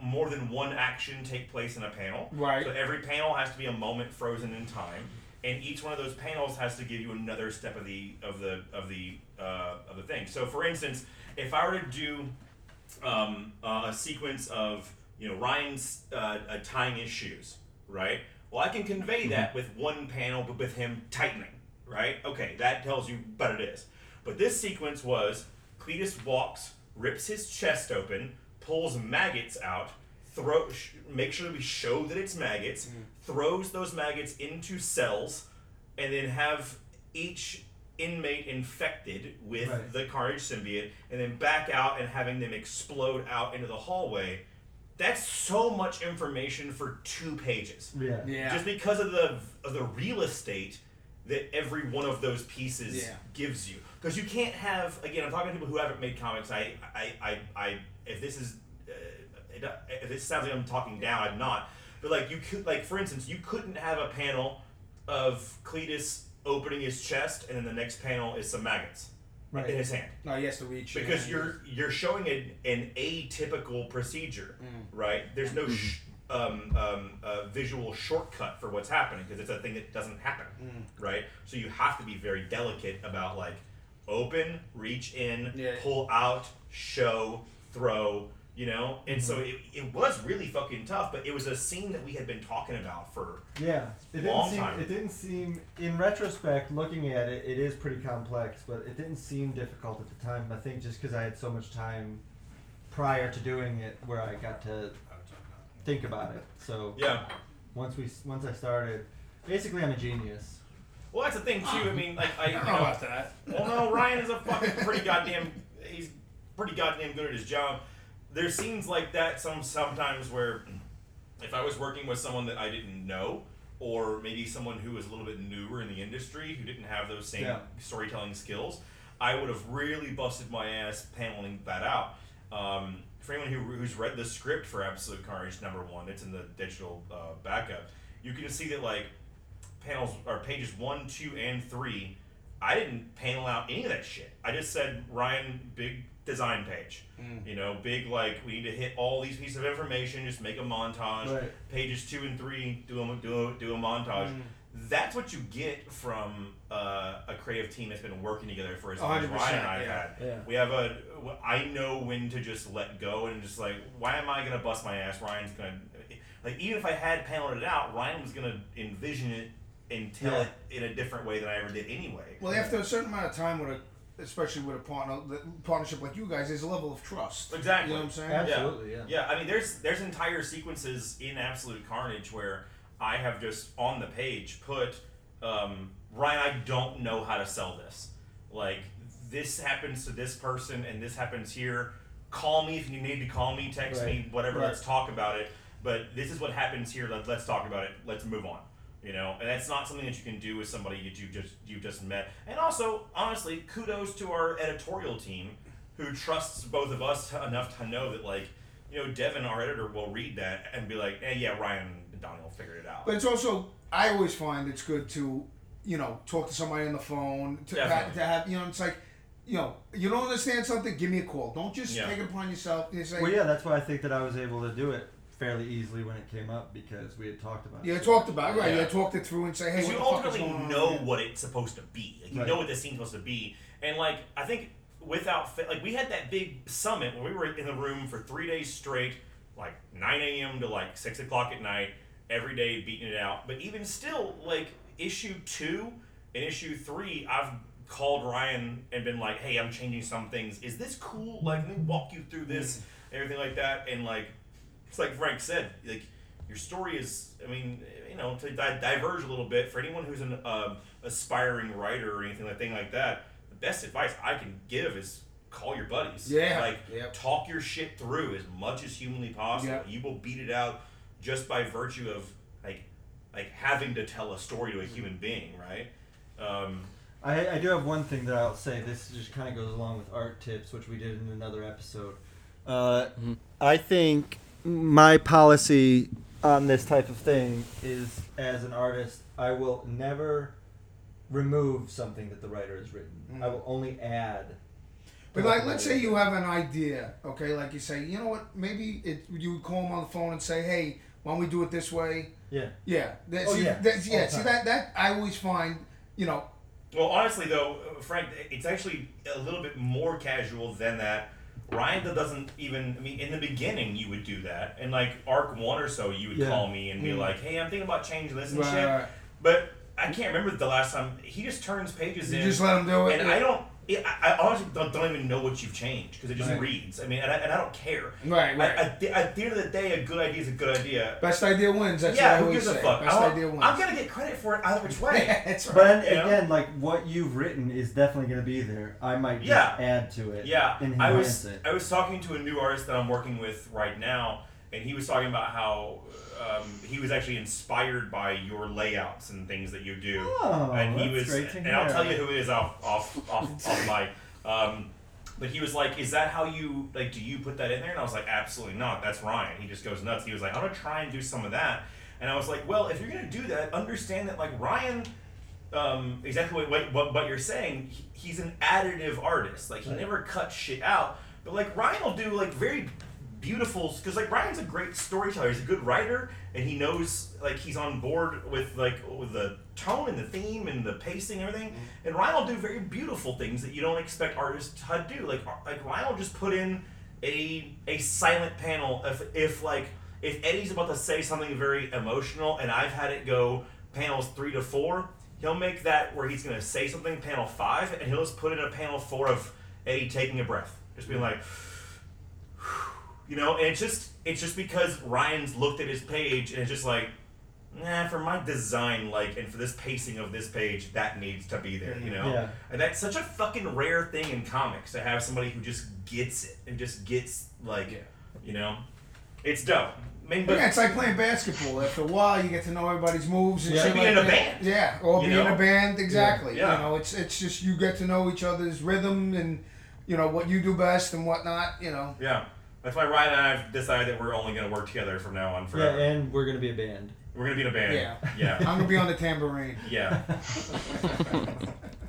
more than one action take place in a panel. Right. So every panel has to be a moment frozen in time, and each one of those panels has to give you another step of the of the of the uh, of the thing. So, for instance, if I were to do um, uh, a sequence of you know Ryan's uh, uh, tying his shoes, right? Well, I can convey that with one panel, but with him tightening, right? Okay, that tells you, but it is. But this sequence was Cletus walks, rips his chest open, pulls maggots out, throw, sh- make sure we show that it's maggots, mm. throws those maggots into cells, and then have each inmate infected with Right. the Carnage symbiote, and then back out and having them explode out into the hallway. That's so much information for two pages. Yeah. Yeah. Just because of the of the real estate that every one of those pieces Yeah. gives you. Because you can't have again. I'm talking to people who haven't made comics. I I I, I if this is it, if this sounds like I'm talking down, I'm not. But like you could like for instance, you couldn't have a panel of Cletus opening his chest, and then the next panel is some maggots Right. in his hand No, he has to reach. because you're you're showing an, an atypical procedure, right? There's no sh- um, um, uh, visual shortcut for what's happening because it's a thing that doesn't happen, right? So you have to be very delicate about like open, reach in, Yeah. pull out, show, throw. You know, and so mm-hmm. it, it was really fucking tough, but it was a scene that we had been talking about for Yeah, it didn't Long seem. time. It didn't seem. In retrospect, looking at it, it is pretty complex, but it didn't seem difficult at the time. I think just because I had so much time prior to doing it, where I got to think about it. So yeah. once we once I started, basically, I'm a genius. Well, that's the thing too. I mean, like I, I don't know know, about that. Well, no, Ryan is a fucking pretty goddamn. He's pretty goddamn good at his job. There's scenes like that some sometimes where, if I was working with someone that I didn't know, or maybe someone who was a little bit newer in the industry who didn't have those same Yeah. storytelling skills, I would have really busted my ass paneling that out. Um, for anyone who, who's read the script for Absolute Carnage number one, it's in the digital uh, backup. You can see that like panels or pages one, two, and three. I didn't panel out any of that shit. I just said Ryan, big design page. You know, big like we need to hit all these pieces of information. Just make a montage. Right. Pages two and three, do a do a, do a montage. That's what you get from uh, a creative team that's been working together for as long as Ryan and I have yeah. had. Yeah. We have a. I know when to just let go and just like, why am I gonna bust my ass? Ryan's gonna like even if I had paneled it out, Ryan was gonna envision it and tell Yeah. it in a different way than I ever did anyway. Well, after a certain amount of time with a, especially with a partner, the partnership like you guys, there's a level of trust. Exactly. You know what I'm saying? Absolutely, yeah. Yeah, I mean, there's there's entire sequences in Absolute Carnage where I have just on the page put, um, Ryan, I don't know how to sell this. Like this happens to this person and this happens here. Call me if you need to call me. Text me, whatever. Right. Let's talk about it. But this is what happens here. Let, let's talk about it. Let's move on. You know, and that's not something that you can do with somebody that you just you've just met. And also, honestly, kudos to our editorial team who trusts both of us enough to know that like, you know, Devin, our editor, will read that and be like, "Hey, yeah, Ryan and Donny will figure it out." But it's also, I always find it's good to, you know, talk to somebody on the phone. To, have, to have, you know, it's like, you know, you don't understand something, give me a call. Don't just Yeah. take it upon yourself. You say, Well, yeah, that's why I think that I was able to do it fairly easily when it came up because we had talked about you it. talked about it, right? Yeah. You talked it through and say, hey, Because what you the fuck is ultimately going on? know here? what it's supposed to be. Like, you Right. know what this scene's supposed to be. And like I think without fa- like we had that big summit where we were in the room for three days straight, like 9 a.m. to like six o'clock at night, every day beating it out. But even still, like issue two and issue three, I've called Ryan and been like, "Hey, I'm changing some things. Is this cool? Like, let me walk you through this, and everything like that." And like, it's like Frank said, like your story is, I mean, you know, to di- diverge a little bit for anyone who's an um, aspiring writer or anything like thing like that. The best advice I can give is call your buddies. Yeah. like Yep. talk your shit through as much as humanly possible. Yep. You will beat it out just by virtue of like like having to tell a story to a human being, right? Um, I, I do have one thing that I'll say. This just kind of goes along with art tips, which we did in another episode. Uh, I think my policy on this type of thing is, as an artist, I will never remove something that the writer has written. I will only add. But like, let's say you have an idea, okay? Like you say, you know what? Maybe it. You would call him on the phone and say, hey, why don't we do it this way? Yeah. Yeah. That, Oh, see, yeah. That's, yeah. See that that I always find, you know, Well, honestly, though, uh, Frank, it's actually a little bit more casual than that. Ryan doesn't even. I mean, in the beginning, you would do that, and like arc one or so, you would Yeah. call me and be Mm. like, "Hey, I'm thinking about changing this and Right, shit." But I can't remember the last time he just turns pages you in, You just let him do it. and I don't. It, I, I honestly don't, don't even know what you've changed because it just Right. reads. I mean, and I, and I don't care. Right, right. I, at, the, at the end of the day, a good idea is a good idea. Best idea wins. That's yeah, what Who gives a fuck? Best idea wins. I'm gonna get credit for it either which way. that's right. But then, You know? again, like what you've written is definitely going to be there. I might just Yeah. add to it. Yeah, I was it. I was talking to a new artist that I'm working with right now, and he was talking about how um, he was actually inspired by your layouts and things that you do. Oh, and he was, great to and I'll tell you who it is off off off, off my. Um, but he was like, "Is that how you like? Do you put that in there?" And I was like, "Absolutely not. That's Ryan. He just goes nuts." He was like, "I'm gonna try and do some of that." And I was like, "Well, if you're gonna do that, understand that like Ryan." um, exactly what, what, what, what you're saying. He, he's an additive artist. Like he never cuts shit out. But like Ryan will do like very beautiful because like Ryan's a great storyteller. He's a good writer, and he knows like he's on board with like with the tone and the theme and the pacing and everything. And Ryan will do very beautiful things that you don't expect artists to do. Like like Ryan will just put in a a silent panel if if like if Eddie's about to say something very emotional and I've had it go panels three to four, he'll make that where he's gonna say something panel five and he'll just put in a panel four of Eddie taking a breath. Just being like you know, and it's just it's just because Ryan's looked at his page and it's just like Nah, for my design, like, and for this pacing of this page, that needs to be there, you mm, know? Yeah. And that's such a fucking rare thing in comics to have somebody who just gets it, and just gets, like, you know? It's dope. I mean, but yeah, it's like playing basketball. After a while, you get to know everybody's moves and Yeah. shit Being like in a that. band. Yeah, or You be in a band. Exactly. Yeah. You know, it's it's just you get to know each other's rhythm and you know what you do best and whatnot. You know. yeah. That's why Ryan and I have decided that we're only going to work together from now on Yeah, and we're going to be a band. we're going to be in a band. Yeah. Yeah. I'm gonna be on the tambourine. yeah.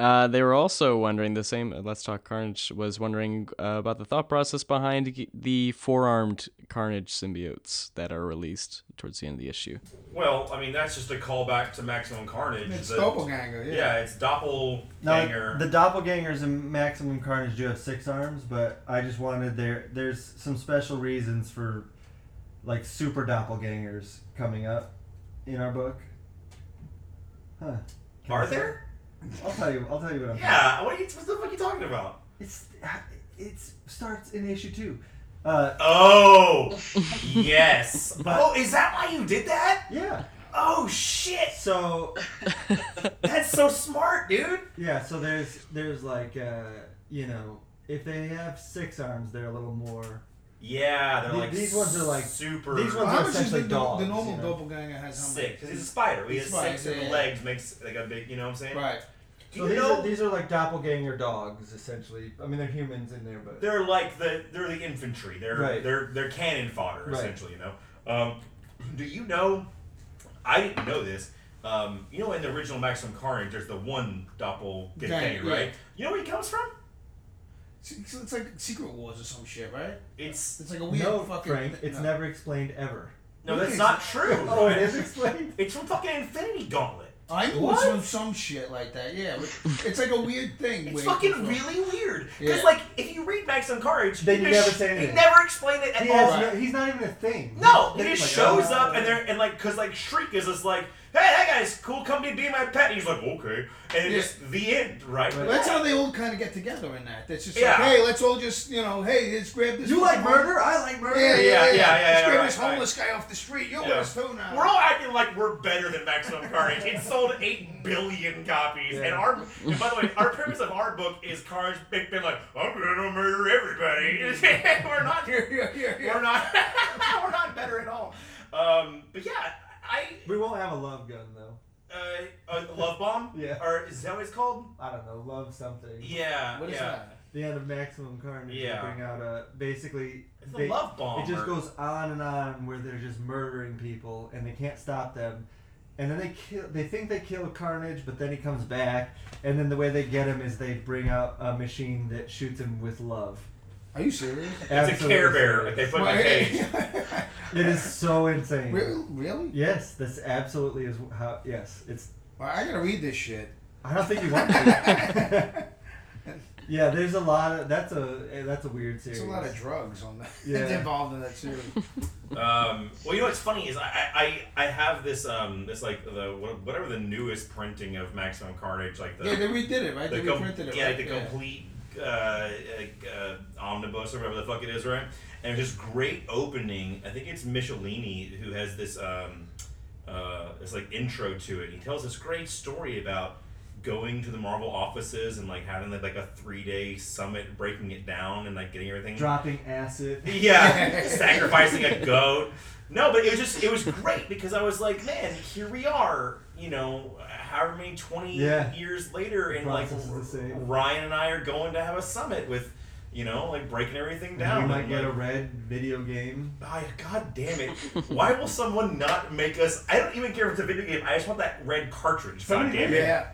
Uh, they were also wondering the same. uh, Let's talk Carnage was wondering uh, about the thought process behind the four-armed Carnage symbiotes that are released towards the end of the issue. Well, I mean, that's just a callback to Maximum Carnage. It's The- doppelganger. Yeah. Yeah, it's Now, Doppelganger. the doppelgangers in Maximum Carnage do have six arms, but I just wanted there. There's some special reasons for, like super doppelgangers coming up in our book. Huh? Can I Are say? there? I'll tell you. I'll tell you what I'm. Yeah. What, are you, what the fuck are you talking about? It's it starts in issue two. Uh, Oh, yes. But- oh, is that why you did that? yeah. Oh shit! So That's so smart, dude. yeah. So there's there's like uh, you know if they have six arms, they're a little more Yeah, they're The- like these ones are like- super. these ones how are much is the, essentially the, dogs, the normal you know? doppelganger has how many? sick because he's a spider. He has He's right, six yeah, different yeah. legs, makes like a big. You know what I'm saying? Right. Do So you these know are these are like doppelganger dogs, essentially. I mean, they're humans in there, but they're like the they're the infantry. They're Right. they're they're cannon fodder Right. essentially. You know. Um, do you know? I didn't know this. Um, you know, in the original Maximum Carnage, there's the one doppelganger, Gang, yeah. right? You know where he comes from? It's, it's like Secret Wars or some shit, right? It's It's like a weird no, fucking. Frank, it's no. never explained ever. no, that's not true. Oh, it Ryan. is explained. It's from fucking Infinity Gauntlet. I knew What? it from some shit like that. Yeah, it's like a weird thing. It's where- fucking really weird. Because Yeah. like, if you read Maximum Carnage, Then he you never say He anything. never explained it at He all. has no, he's not even a thing. No, he just like, shows "Oh." up and they're and like because like Shriek is just like, hey, that guy's cool, come be be my pet. And he's like, okay, and it's Yeah. just the end, right? Well, that's how they all kind of get together in that. It's just Yeah. like, hey, let's all just, you know, hey, let's grab this. You like fucking murder? I like murder. Yeah, yeah, yeah. Yeah, yeah, yeah, Let's yeah, grab right, this right. homeless guy off the street. You're Yeah. with us too now. We're all acting like we're better than Maximum Carnage. It sold eight billion copies, and our and by the way, our premise of our book is Carnage big been like, I'm gonna murder everybody. we're not, yeah, yeah, yeah, yeah. we're not, we're not better at all. Um, but yeah, I We won't have a love gun though. uh, a love bomb, Yeah. or is that what it's called? I don't know, love something. Yeah, What is yeah. that? The end of Maximum Carnage. they Yeah. Bring out a basically. It's a love bomb. It just goes on and on where they're just murdering people and they can't stop them. And then they kill. They think they kill Carnage, but then he comes back. And then the way they get him is they bring out a machine that shoots him with love. Are you serious? It's a Care Bear. serious. Like they put in a cage. It is so insane. really? Really? Yes, this absolutely is how. Yes, it's. Well, I gotta read this shit. I don't think you want to. yeah, there's a lot of. That's a that's a weird series. There's a lot of drugs on that Yeah. involved in that series. Um, well, you know what's funny is I, I, I have this um this like the whatever the newest printing of Maximum Carnage like the yeah, they redid it, right? the They com- reprinted it. yeah right? like the complete uh, uh, omnibus or whatever the fuck it is right and this great opening I think it's Michelinie who has this um uh this like intro to it he tells this great story about going to the Marvel offices and like having like, like a three day summit breaking it down and like getting everything dropping acid. yeah, sacrificing a goat. No, but it was just it was great because I was like, man, here we are. You know, however many twenty Yeah. years later, and like process is the same. Ryan and I are going to have a summit with, you know, like breaking everything down. You might and, get a red video game. Oh, God damn it! Why will someone not make us? I don't even care if it's a video game. I just want that red cartridge. God Somebody damn it! Yeah.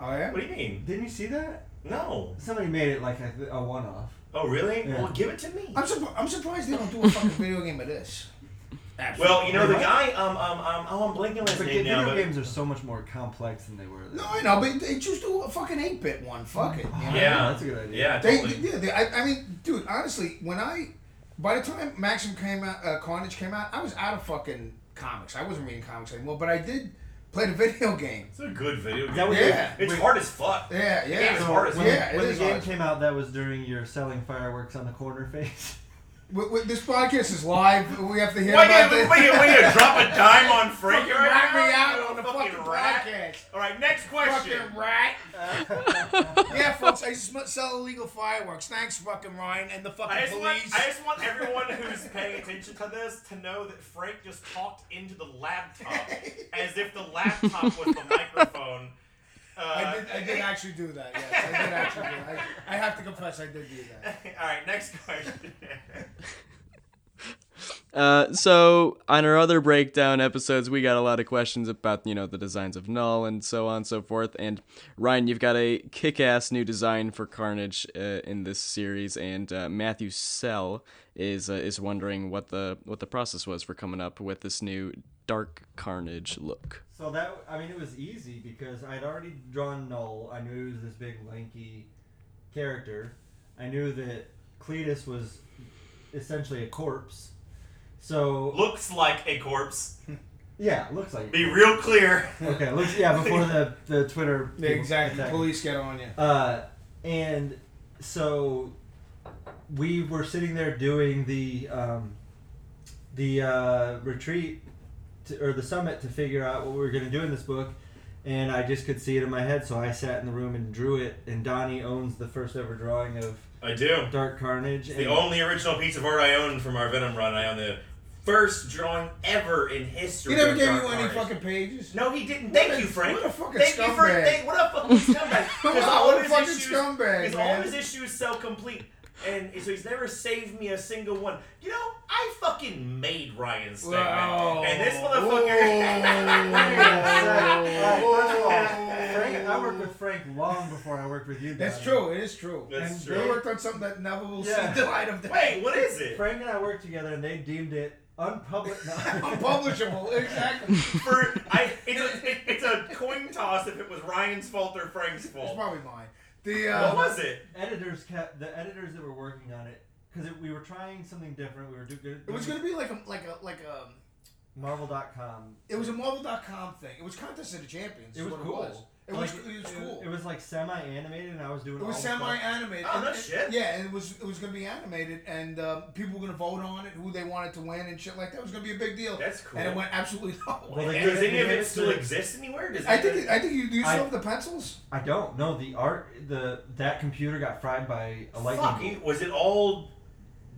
Oh yeah. What do you mean? Didn't you see that? No. Somebody made it like a, a one-off. Oh, really? Yeah. Well, give it to me. I'm, surp- I'm surprised they don't do a fucking video game of this. Well, you know the guy. Um, um, um. Oh, I'm blanking on his But name video now. But games are so much more complex than they were. Then. No, I know, but they just do a fucking 8 bit one. Fuck it. you know? Yeah. that's a good idea. yeah, They, totally. yeah, they, I, I mean, dude, honestly, when I, by the time Maxim came out, uh, Carnage came out, I was out of fucking comics. I wasn't reading comics anymore, but I did play the video game. It's a good video game. that what Yeah. It's Wait. hard as fuck. Yeah, game yeah. is hard as when yeah, the, it when the is game hard. came out, that was during your selling fireworks on the corner phase. With, with, this podcast is live. We have to hear Wait, about wait, this. wait, wait, wait, drop a dime on Frank Fucking right rat now? me out on the Fucking fucking rat. podcast. All right, next question. Fucking rat. yeah, folks, I just sell illegal fireworks. Thanks, fucking Ryan, and the fucking I just, want, police. I just want everyone who's paying attention to this to know that Frank just talked into the laptop as if the laptop was the microphone. Uh, I did, I did actually do that. Yes, I did actually do that. I, I have to confess, I did do that. All right, next question. Uh, so on our other breakdown episodes, we got a lot of questions about you know the designs of Knull and so on and so forth. And Ryan, you've got a kick-ass new design for Carnage uh, in this series, and uh, Matthew Sell is uh, is wondering what the what the process was for coming up with this new Dark Carnage look. So that I mean, it was easy because I'd already drawn Knull. I knew he was this big lanky character. I knew that Cletus was essentially a corpse. So Looks like a corpse. yeah, looks like. Be real clear. Okay, looks yeah before the the Twitter. Exactly. attack. Police get on you. Uh, and so we were sitting there doing the um, the uh, retreat to, or the summit to figure out what we were going to do in this book, and I just could see it in my head. So I sat in the room and drew it. And Donny owns the first ever drawing of I do. Dark Carnage. The and- only original piece of art I own from our Venom run. I own the first drawing ever in history. He never of gave Dark you any Carnage. fucking pages. No, he didn't. What Thank a- you, Frank. what a fucking Thank you for scumbag. thank, what a fucking scumbag. Because all what of a his fucking issues, scumbag, because all man. of his issues sell complete, and so he's never saved me a single one. You know, I fucking made Ryan Stegman, Whoa. and this motherfucker. first of Frank, I worked with Frank long before I worked with you. That's true. It is true. That's and true. They worked on something that never will Yeah. see the light of day. Wait, what is it? Frank and I worked together, and they deemed it unpublished. Unpublishable. Exactly. For I, it's a, it, it's a coin toss if it was Ryan's fault or Frank's fault. It's probably mine. The What uh, was it? editors kept the editors that were working on it because we were trying something different. We were doing it was gonna be like a like a like a. Marvel.com. It was a Marvel.com thing. It was Contest of the Champions. It is was what cool. It was. It was, Like, it was cool. It, was like semi-animated, and I was doing. It was all the stuff. semi-animated. Oh, and- no and- shit. Yeah, and it was it was gonna be animated, and uh, people were gonna vote on it, who they wanted to win, and shit like that. It was gonna be a big deal. That's cool. And it went absolutely nowhere. Well, they Does any of it still to- exist anywhere? Does I think it, I think you, do you still I- have the pencils. I don't know. The art, the that computer got fried by a lightning. Fuck, was it all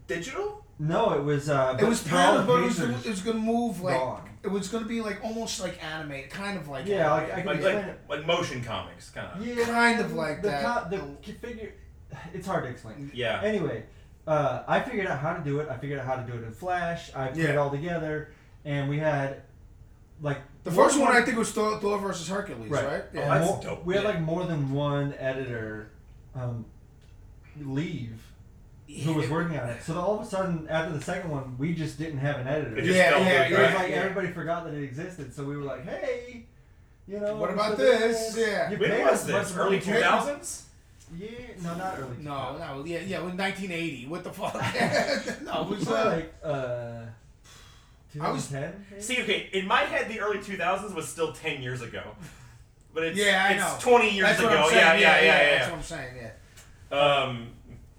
digital? No, it was. Uh, It was but kind of, but it was, pages- it was gonna move like gone. it was gonna be like almost like animated, kind of like Yeah, like. I can Like, like, like motion comics, kind of. Yeah, kind of like the that. Co- the figure. It's hard to explain. Yeah. Anyway, uh, I figured out how to do it. I figured out how to do it in Flash. I put it all together, and we had like the first more one I think was Thor, Thor versus Hercules, Right. right? Oh, Yeah. that's more- dope. We had like more than one editor um, leave who was working on it. So all of a sudden, after the second one, we just didn't have an editor. It just Yeah, felt yeah, good, It was right? like yeah. everybody forgot that it existed, so we were like, "Hey, you know, What about so this? Yeah. You When was us a bunch this? Early money for two it." thousands? Yeah, no, not early. No, no, yeah, yeah, it was 1980. What the fuck? no, it was Probably uh, like uh, I was- 2010. maybe? See, okay, in my head, the early two thousands was still ten years ago, but it's Yeah, I it's know. twenty years that's ago. what I'm saying. yeah, yeah, yeah, That's yeah. what I'm saying. Yeah. Um,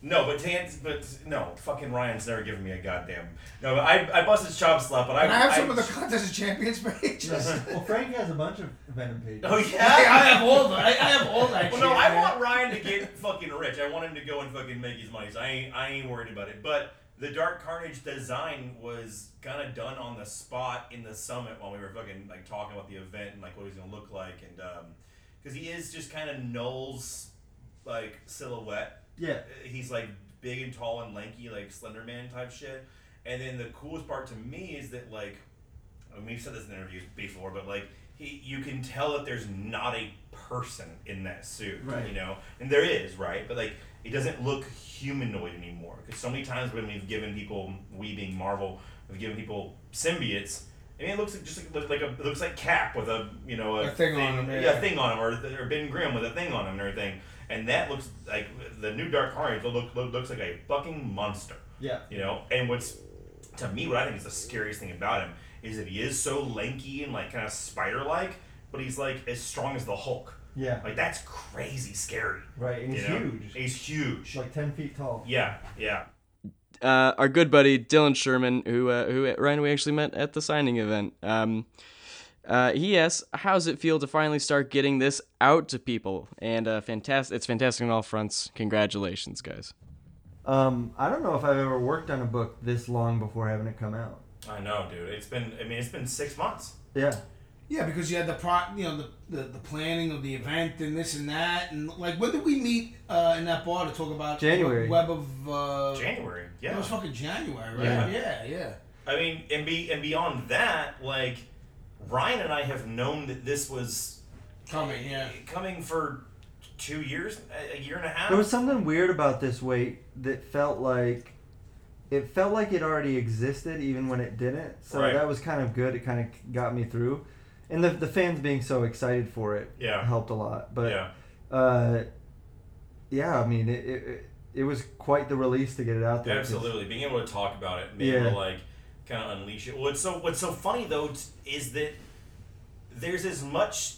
no, but to ans- but no, fucking Ryan's never given me a goddamn. No, but I I busted chops slap, but I And I have some of the Contest of Champions pages. well, Frank has a bunch of Venom pages. Oh yeah, I have all the, I, I have all that. Well, shit, no, I man. want Ryan to get fucking rich. I want him to go and fucking make his money. So I ain't, I ain't worried about it. But the Dark Carnage design was kind of done on the spot in the summit while we were fucking like talking about the event and like what he's gonna look like, and um, because he is just kind of Knull's like silhouette. Yeah. Uh, he's like big and tall and lanky, like Slender Man type shit. And then the coolest part to me is that like, I mean, we've said this in interviews before, but like he, you can tell that there's not a person in that suit, Right. you know, and there is, right? But like, it doesn't look humanoid anymore. Because so many times when we've given people, we being Marvel, we've given people symbiotes. I mean, it looks like just like, like a, it looks like Cap with a you know a, A thing on him, yeah, yeah. a thing on him, or, or Ben Grimm with a thing on him and everything. And that looks like the new Dark Carnage look, look, looks like a fucking monster. Yeah. You know, and what's to me what I think is the scariest thing about him is that he is so lanky and like kind of spider like, but he's like as strong as the Hulk. Yeah. Like that's crazy scary. Right, and he's know? huge. He's huge. like 10 feet tall. yeah, yeah. uh, our good buddy Dylan Sherman, who uh, who Ryan we actually met at the signing event. Um, uh, he asks, "How's it feel to finally start getting this out to people?" And uh, fantastic, it's fantastic on all fronts. Congratulations, guys. Um, I don't know if I've ever worked on a book this long before having it come out. I know, dude. It's been. I mean, it's been six months. Yeah. Yeah, because you had the pro, you know, the, the the planning of the event and this and that, and like when did we meet uh, in that bar to talk about January. Web of? Uh, January. It was fucking January, right? Yeah. Yeah, yeah. I mean, and be and beyond that, like Ryan and I have known that this was Coming, yeah. coming for two years, a- a year and a half. There was something weird about this wait that felt like it felt like it already existed even when it didn't. So Right. that was kind of good. It kind of got me through. And the, the fans being so excited for it Yeah. helped a lot. But yeah. uh, yeah, I mean, it, it, it- it was quite the release to get it out there. Absolutely, being able to talk about it, being Yeah. able to like kind of unleash it. What's so what's so funny though t- is that there's as much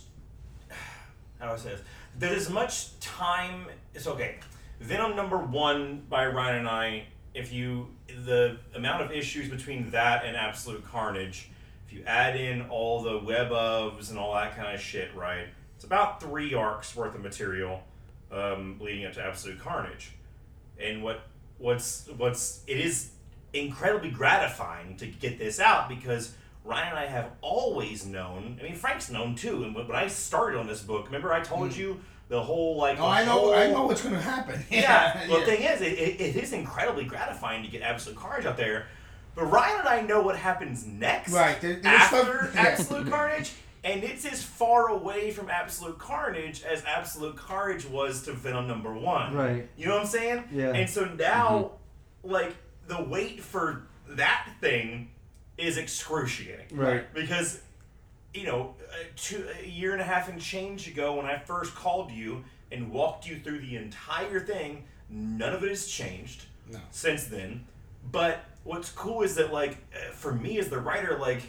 how do I say this? There's as much time. It's okay. Venom number one by Ryan and I. If you the amount of issues between that and Absolute Carnage, if you add in all the web ofs and all that kind of shit, right? It's about three arcs worth of material um, leading up to Absolute Carnage and what what's what's it is incredibly gratifying to get this out because Ryan and I have always known. I mean, Frank's known too. And when when I started on this book, remember I told hmm. you the whole like. No, the I know. whole- I know what's gonna happen. yeah. Well, the thing is, it, it, it is incredibly gratifying to get Absolute Carnage out there. But Ryan and I know what happens next. Right, there- after stuff- yeah. Absolute Carnage, and it's as far away from Absolute Carnage as Absolute Carnage was to Venom number one. Right. You know what I'm saying? Yeah. And so now, mm-hmm. like, the wait for that thing is excruciating. Right. Because, you know, a, two, a year and a half and change ago when I first called you and walked you through the entire thing, none of it has changed No. since then. But what's cool is that, like, uh, for me as the writer, like,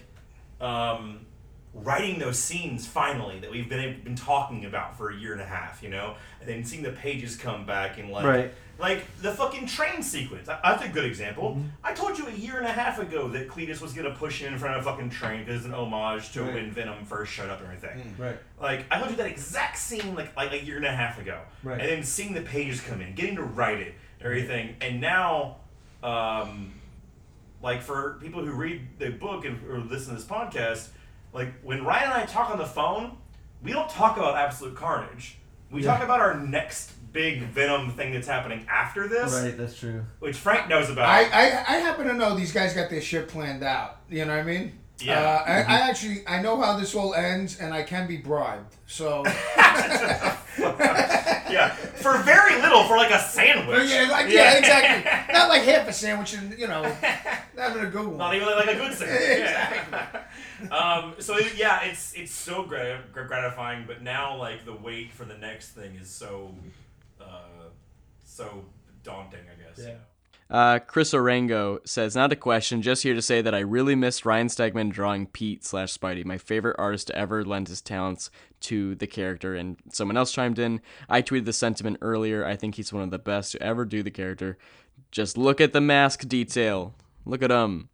um, writing those scenes finally that we've been been talking about for a year and a half, you know, and then seeing the pages come back and like, Right. Like the fucking train sequence. That's a good example. Mm-hmm. I told you a year and a half ago that Cletus was gonna push in in front of a fucking train because it's an homage to Right. when Venom first showed up and everything. Right. Like I told you that exact scene like like a year and a half ago, Right. and then seeing the pages come in, getting to write it, and everything, and now, um, like for people who read the book and or listen to this podcast, like when Ryan and I talk on the phone, we don't talk about Absolute Carnage. We talk about our next big Venom thing that's happening after this, Right. That's true. which Frank knows about. I, I I happen to know these guys got their shit planned out. You know what I mean? Yeah. Uh, I, I actually I know how this all ends, and I can be bribed. So yeah, for very little, for like a sandwich. yeah, like yeah, exactly. Not like half a sandwich, and you know, having a good one. Not even like a good sandwich. Yeah. um, so yeah, it's it's so gratifying, but now like the wait for the next thing is so so daunting, I guess. Yeah. Uh, Chris Orango says, not a question, just here to say that I really missed Ryan Stegman drawing Pete slash Spidey, my favorite artist to ever lend his talents to the character. And someone else chimed in, I tweeted the sentiment earlier. I think he's one of the best to ever do the character. Just look at the mask detail. Look at him.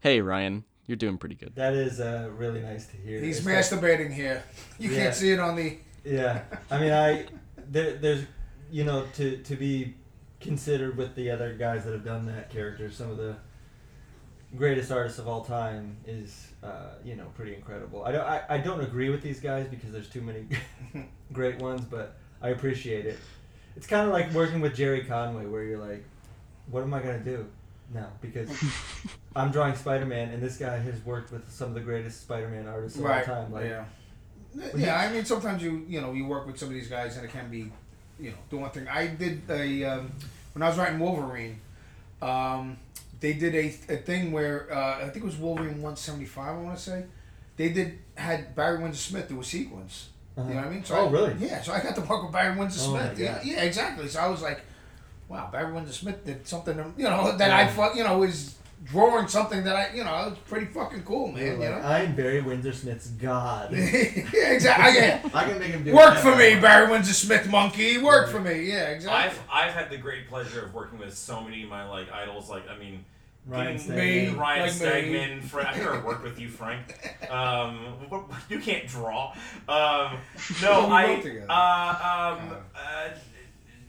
Hey, Ryan, you're doing pretty good. That is uh, really nice to hear. He's It's like- masturbating here. You Yeah. can't see it on the. Yeah, I mean, I there, there's you know to to be considered with the other guys that have done that character, some of the greatest artists of all time is uh, you know pretty incredible. I don't I, I don't agree with these guys because there's too many great ones, but I appreciate it. It's kind of like working with Gerry Conway, where you're like, what am I gonna do now? Because I'm drawing Spider-Man, and this guy has worked with some of the greatest Spider-Man artists of all time. Like, yeah. Yeah, I mean, sometimes you you know you work with some of these guys and it can be, you know, do one thing. I did a um, when I was writing Wolverine, um, they did a, a thing where uh, I think it was Wolverine one seventy five. I want to say, they did had Barry Windsor Smith do a sequence. Uh-huh. You know what I mean? Oh, I, really? Yeah. So I got to work with Barry Windsor Oh, Smith. Yeah, yeah, exactly. So I was like, wow, Barry Windsor Smith did something. You know that I fu- you know is drawing something that I you know it was pretty fucking cool, man. You're You know. I'm Barry Windsor Smith's god. yeah, exactly. Yeah. I can make him do. Work for me, Barry Windsor Smith monkey. Work for me. Yeah, exactly. I've I've had the great pleasure of working with so many of my like idols. Like I mean, Ryan getting Me. Ryan Like me. Stegman. Frank, I've never worked with you, Frank. Um, you can't draw. Um, no, I. wrote together. Uh, um, uh,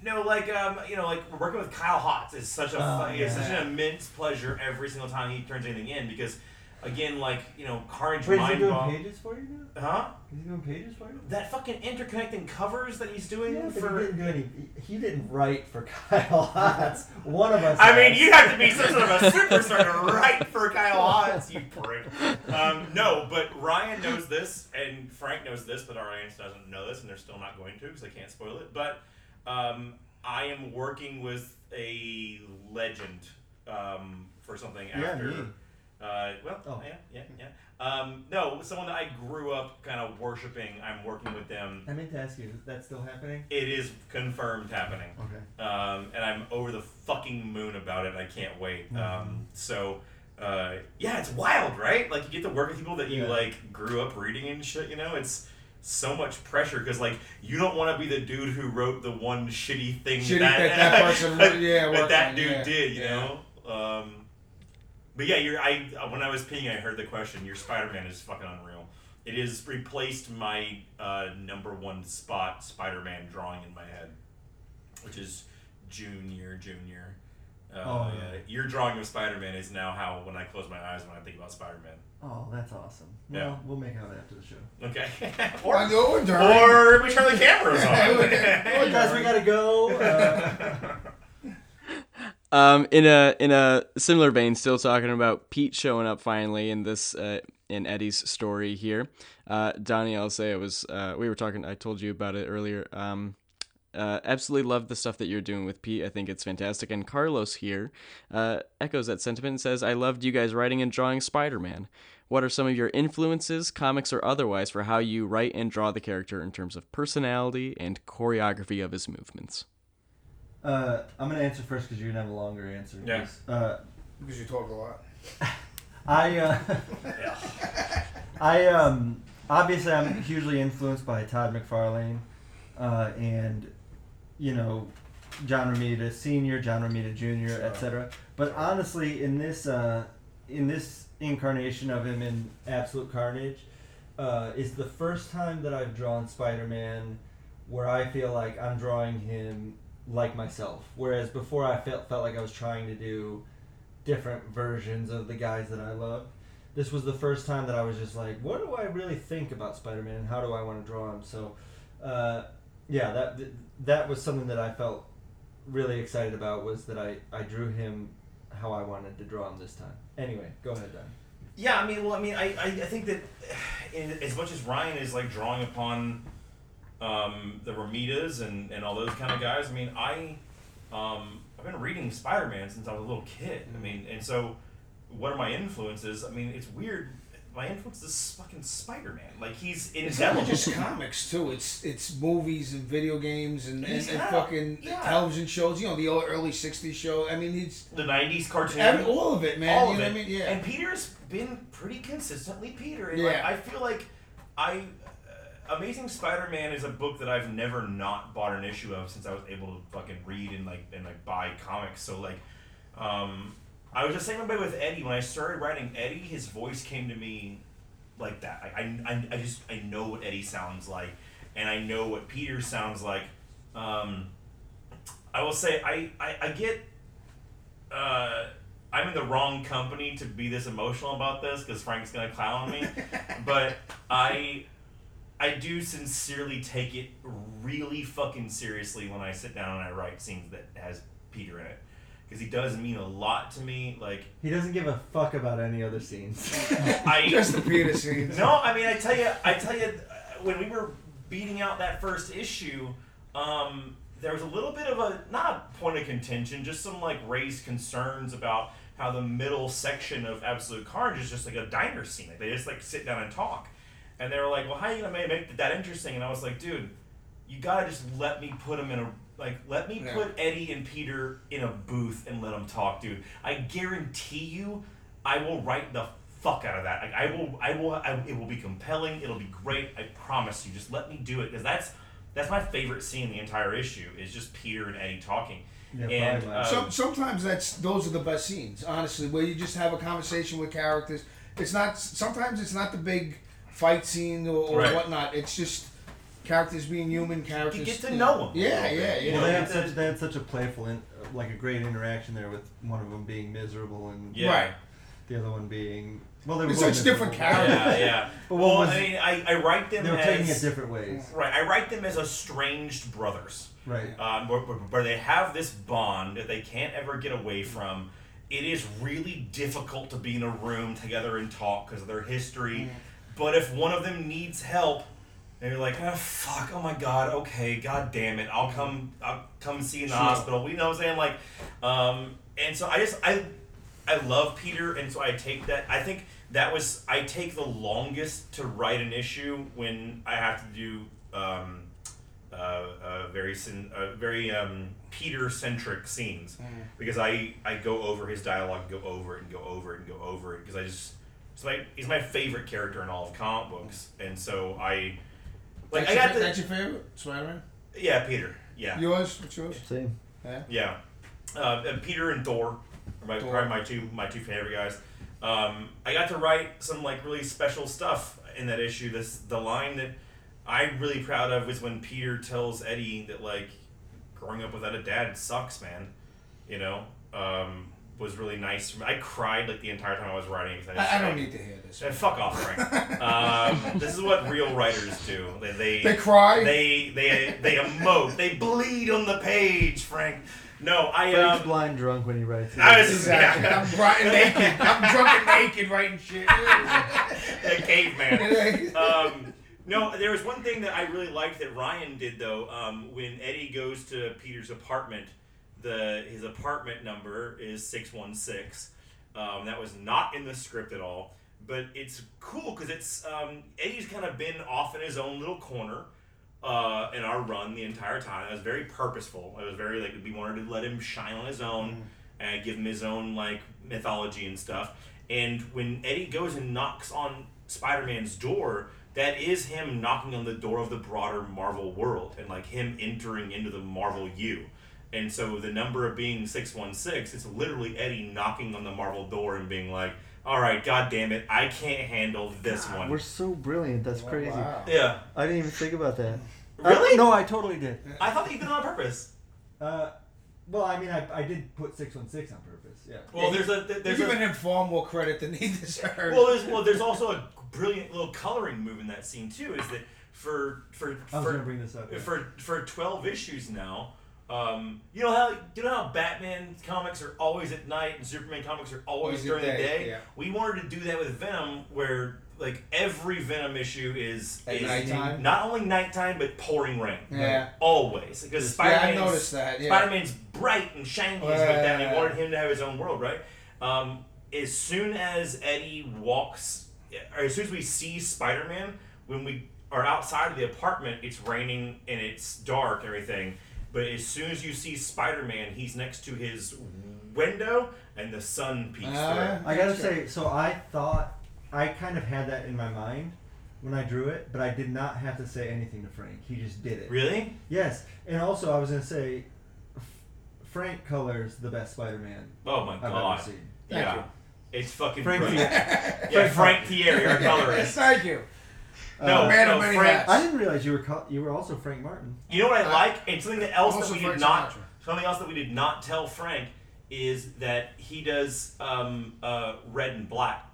no, like um, you know, like working with Kyle Hotz is such a Oh, such an immense pleasure every single time he turns anything in because, again, like you know, Carnage Wait, is he doing Bomb, pages for you now? huh? Is he doing pages for you? That fucking interconnecting covers that he's doing Yeah, for. he didn't do any. He didn't write for Kyle Hotz. One of us. I mean, you have to be some sort of a superstar to write for Kyle Hodges, you prick. Um, no, but Ryan knows this, and Frank knows this, but our audience doesn't know this, and they're still not going to because I can't spoil it. But um, I am working with a legend um, for something Yeah, after. me. Uh, well, Oh. yeah, yeah, yeah. Um, no, someone that I grew up kind of worshiping. I'm working with them. I meant to ask you, is that still happening? It is confirmed happening Okay. um, and I'm over the fucking moon about it. I can't wait. Mm-hmm. Um, so, uh, yeah, it's wild, right? Like you get to work with people that you Yeah. like grew up reading and shit. You know, it's so much pressure because like you don't want to be the dude who wrote the one shitty thing Shitty that that that person wrote- yeah, that that dude yeah, did. You yeah. know. Um, but yeah, you're. I when I was peeing, I heard the question. Your Spider-Man is fucking unreal. It has replaced my uh, number one spot Spider-Man drawing in my head, which is Junior, Junior. Uh, Oh, yeah. Your drawing of Spider-Man is now how when I close my eyes when I think about Spider-Man. Oh, that's awesome. Yeah. Well, we'll make out after the show. Okay. Or, or, or during. or we turn the cameras on. Or guys, we gotta go. Uh, Um, in a in a similar vein, still talking about Pete showing up finally in this uh, in Eddie's story here. Uh, Donny, I'll say it was uh, we were talking. I told you about it earlier. Um, uh, absolutely love the stuff that you're doing with Pete. I think it's fantastic. And Carlos here uh, echoes that sentiment and says, "I loved you guys writing and drawing Spider-Man. What are some of your influences, comics or otherwise, for how you write and draw the character in terms of personality and choreography of his movements?" uh, I'm gonna answer first because you're gonna have a longer answer. Yeah. 'cause, Uh, Because you talk a lot. I uh, I um obviously I'm hugely influenced by Todd McFarlane, uh, and you know John Romita Senior, John Romita Junior, etc. But honestly, in this uh, in this incarnation of him in Absolute Carnage uh, is the first time that I've drawn Spider-Man where I feel like I'm drawing him like myself. Whereas before I felt felt like I was trying to do different versions of the guys that I love. This was the first time that I was just like, what do I really think about Spider-Man and how do I want to draw him? So, uh, yeah, that that was something that I felt really excited about was that I, I drew him how I wanted to draw him this time. Anyway, go ahead, Don. Yeah, I mean, well, I mean, I, I, I think that in, as much as Ryan is like drawing upon um, the Romitas and, and all those kind of guys, I mean, I um, I've been reading Spider Man since I was a little kid. I mean, and so what are my influences? I mean, it's weird. My influence is fucking Spider Man. Like he's in. It's not just comics too. It's it's movies and video games and, and, and fucking yeah. television shows. You know the early- early '60s show. I mean, it's the '90s cartoon. every, all of it, man. all you of know it. what I mean? Yeah. And Peter's been pretty consistently Peter. And like, Yeah. I feel like I. Uh, Amazing Spider-Man is a book that I've never not bought an issue of since I was able to fucking read and like and like buy comics. So like, um, I was just saying way with Eddie when I started writing Eddie, his voice came to me like that. I, I, I, I just I know what Eddie sounds like, and I know what Peter sounds like. Um, I will say I, I, I get uh, I'm in the wrong company to be this emotional about this because Frank's gonna clown on me, but I I do sincerely take it really fucking seriously when I sit down and I write scenes that has Peter in it because he does mean a lot to me. Like he doesn't give a fuck about any other scenes. I Just the Peter scenes. no, I mean, I tell you, I tell you, when we were beating out that first issue, um, there was a little bit of a not a point of contention, just some like raised concerns about how the middle section of Absolute Carnage is just like a diner scene. Like they just like sit down and talk, and they were like, "Well, how are you gonna make, make that interesting?" And I was like, "Dude, you gotta just let me put them in a." Like, let me Yeah. put Eddie and Peter in a booth and let them talk, dude. I guarantee you, I will write the fuck out of that. Like, I will, I will, I, it will be compelling. It'll be great. I promise you. Just let me do it because that's that's my favorite scene in the entire issue is just Peter and Eddie talking. Yeah, and probably. Um, Some, sometimes that's those are the best scenes, honestly, where you just have a conversation with characters. It's not. Sometimes it's not the big fight scene or, or Right. whatnot. It's just characters being human. Characters. You get to know them. Yeah, yeah, yeah. well, they it had such they had such a playful, in, like a great interaction there with one of them being miserable and yeah. Right. the other one being well, they were such different characters. Yeah, yeah. But well, was- I mean, I, I write them They were as taking it different ways, right. I write them as estranged brothers. right? um, where, where- where they have this bond that they can't ever get away from. It is really difficult to be in a room together and talk because of their history. But if one of them needs help, and you're like, oh fuck, oh my god, okay, god damn it, I'll come, I'll come see you in the Sure. hospital. We know what I'm saying, like, um, and so I just I, I love Peter, and so I take that. I think that was I take the longest to write an issue when I have to do. Um, uh, uh, very sin- uh, very um, Peter centric scenes because I I go over his dialogue, and go over it, and go over it, and go over it because I just it's my he's my favorite character in all of comic books, and so I like that's, I your, got fa- the that's your favorite Spider-Man. yeah Peter yeah Yours? What's yours? Same. yeah uh, and Peter and Thor are my Thor. probably my two my two favorite guys. Um, I got to write some like really special stuff in that issue. This the line that I'm really proud of was when Peter tells Eddie that like growing up without a dad sucks, man. You know, um, was really nice. I cried like the entire time I was writing. 'cause just, I, I don't like- need to hear this. Fuck off, Frank. um, this is what real writers do. They they, They cry? They they they emote. They bleed on the page, Frank. No, I am. um, blind drunk when he writes. I was Exactly. yeah, I'm writing naked. I'm drunk and naked writing shit. a caveman. um, no, there was one thing that I really liked that Ryan did though. Um, when Eddie goes to Peter's apartment, the his apartment number is six one six. Um, that was not in the script at all, but it's cool because it's um, Eddie's kind of been off in his own little corner. Uh, in our run the entire time, it was very purposeful. It was very like we wanted to let him shine on his own and give him his own like mythology and stuff. And when Eddie goes and knocks on Spider-Man's door, that is him knocking on the door of the broader Marvel world and like him entering into the Marvel U. And so the number of being 616, it's literally Eddie knocking on the Marvel door and being like, "All right, god damn it, I can't handle this one." We're so brilliant. That's crazy. Wow. yeah. I didn't even think about that. Really? I- no, I totally did. I thought that you did it on purpose. Uh, well, I mean, I, I did put six one six on purpose. Yeah. Well, there's a You're there's giving him far more credit than he deserves. well, there's well, there's also a brilliant little coloring move in that scene too. Is that for for I was for gonna bring this up. yeah. for for 12 issues now um, you know how you know how Batman comics are always at night and Superman comics are always during the day, day. yeah. We wanted to do that with Venom, where like every Venom issue is, At is nighttime? not only nighttime but pouring rain. Yeah. always because Yeah, Spider-Man's noticed that, yeah. Spider-Man's bright and shiny as like that. And Yeah. they wanted him to have his own world, right? Um, as soon as Eddie walks, or as soon as we see Spider-Man, when we are outside of the apartment, it's raining and it's dark and everything. But as soon as you see Spider-Man, he's next to his window and the sun peeks Uh, through. I gotta say, so I thought I kind of had that in my mind when I drew it, but I did not have to say anything to Frank. He just did it. Really? Yes, and also I was gonna say, F- Frank colors the best Spider-Man Oh my I've god! ever seen. Thank yeah, you. it's fucking Frank brilliant. Tieri. yeah, Frank Tieri, our colorist. Thank you. No, Uh, man no, of many Frank. hats. I didn't realize you were co- you were also Frank Martin. You know what I I- like, and something that else that Also we did not, Sinatra. something else that we did not tell Frank is that he does um, uh, red and black,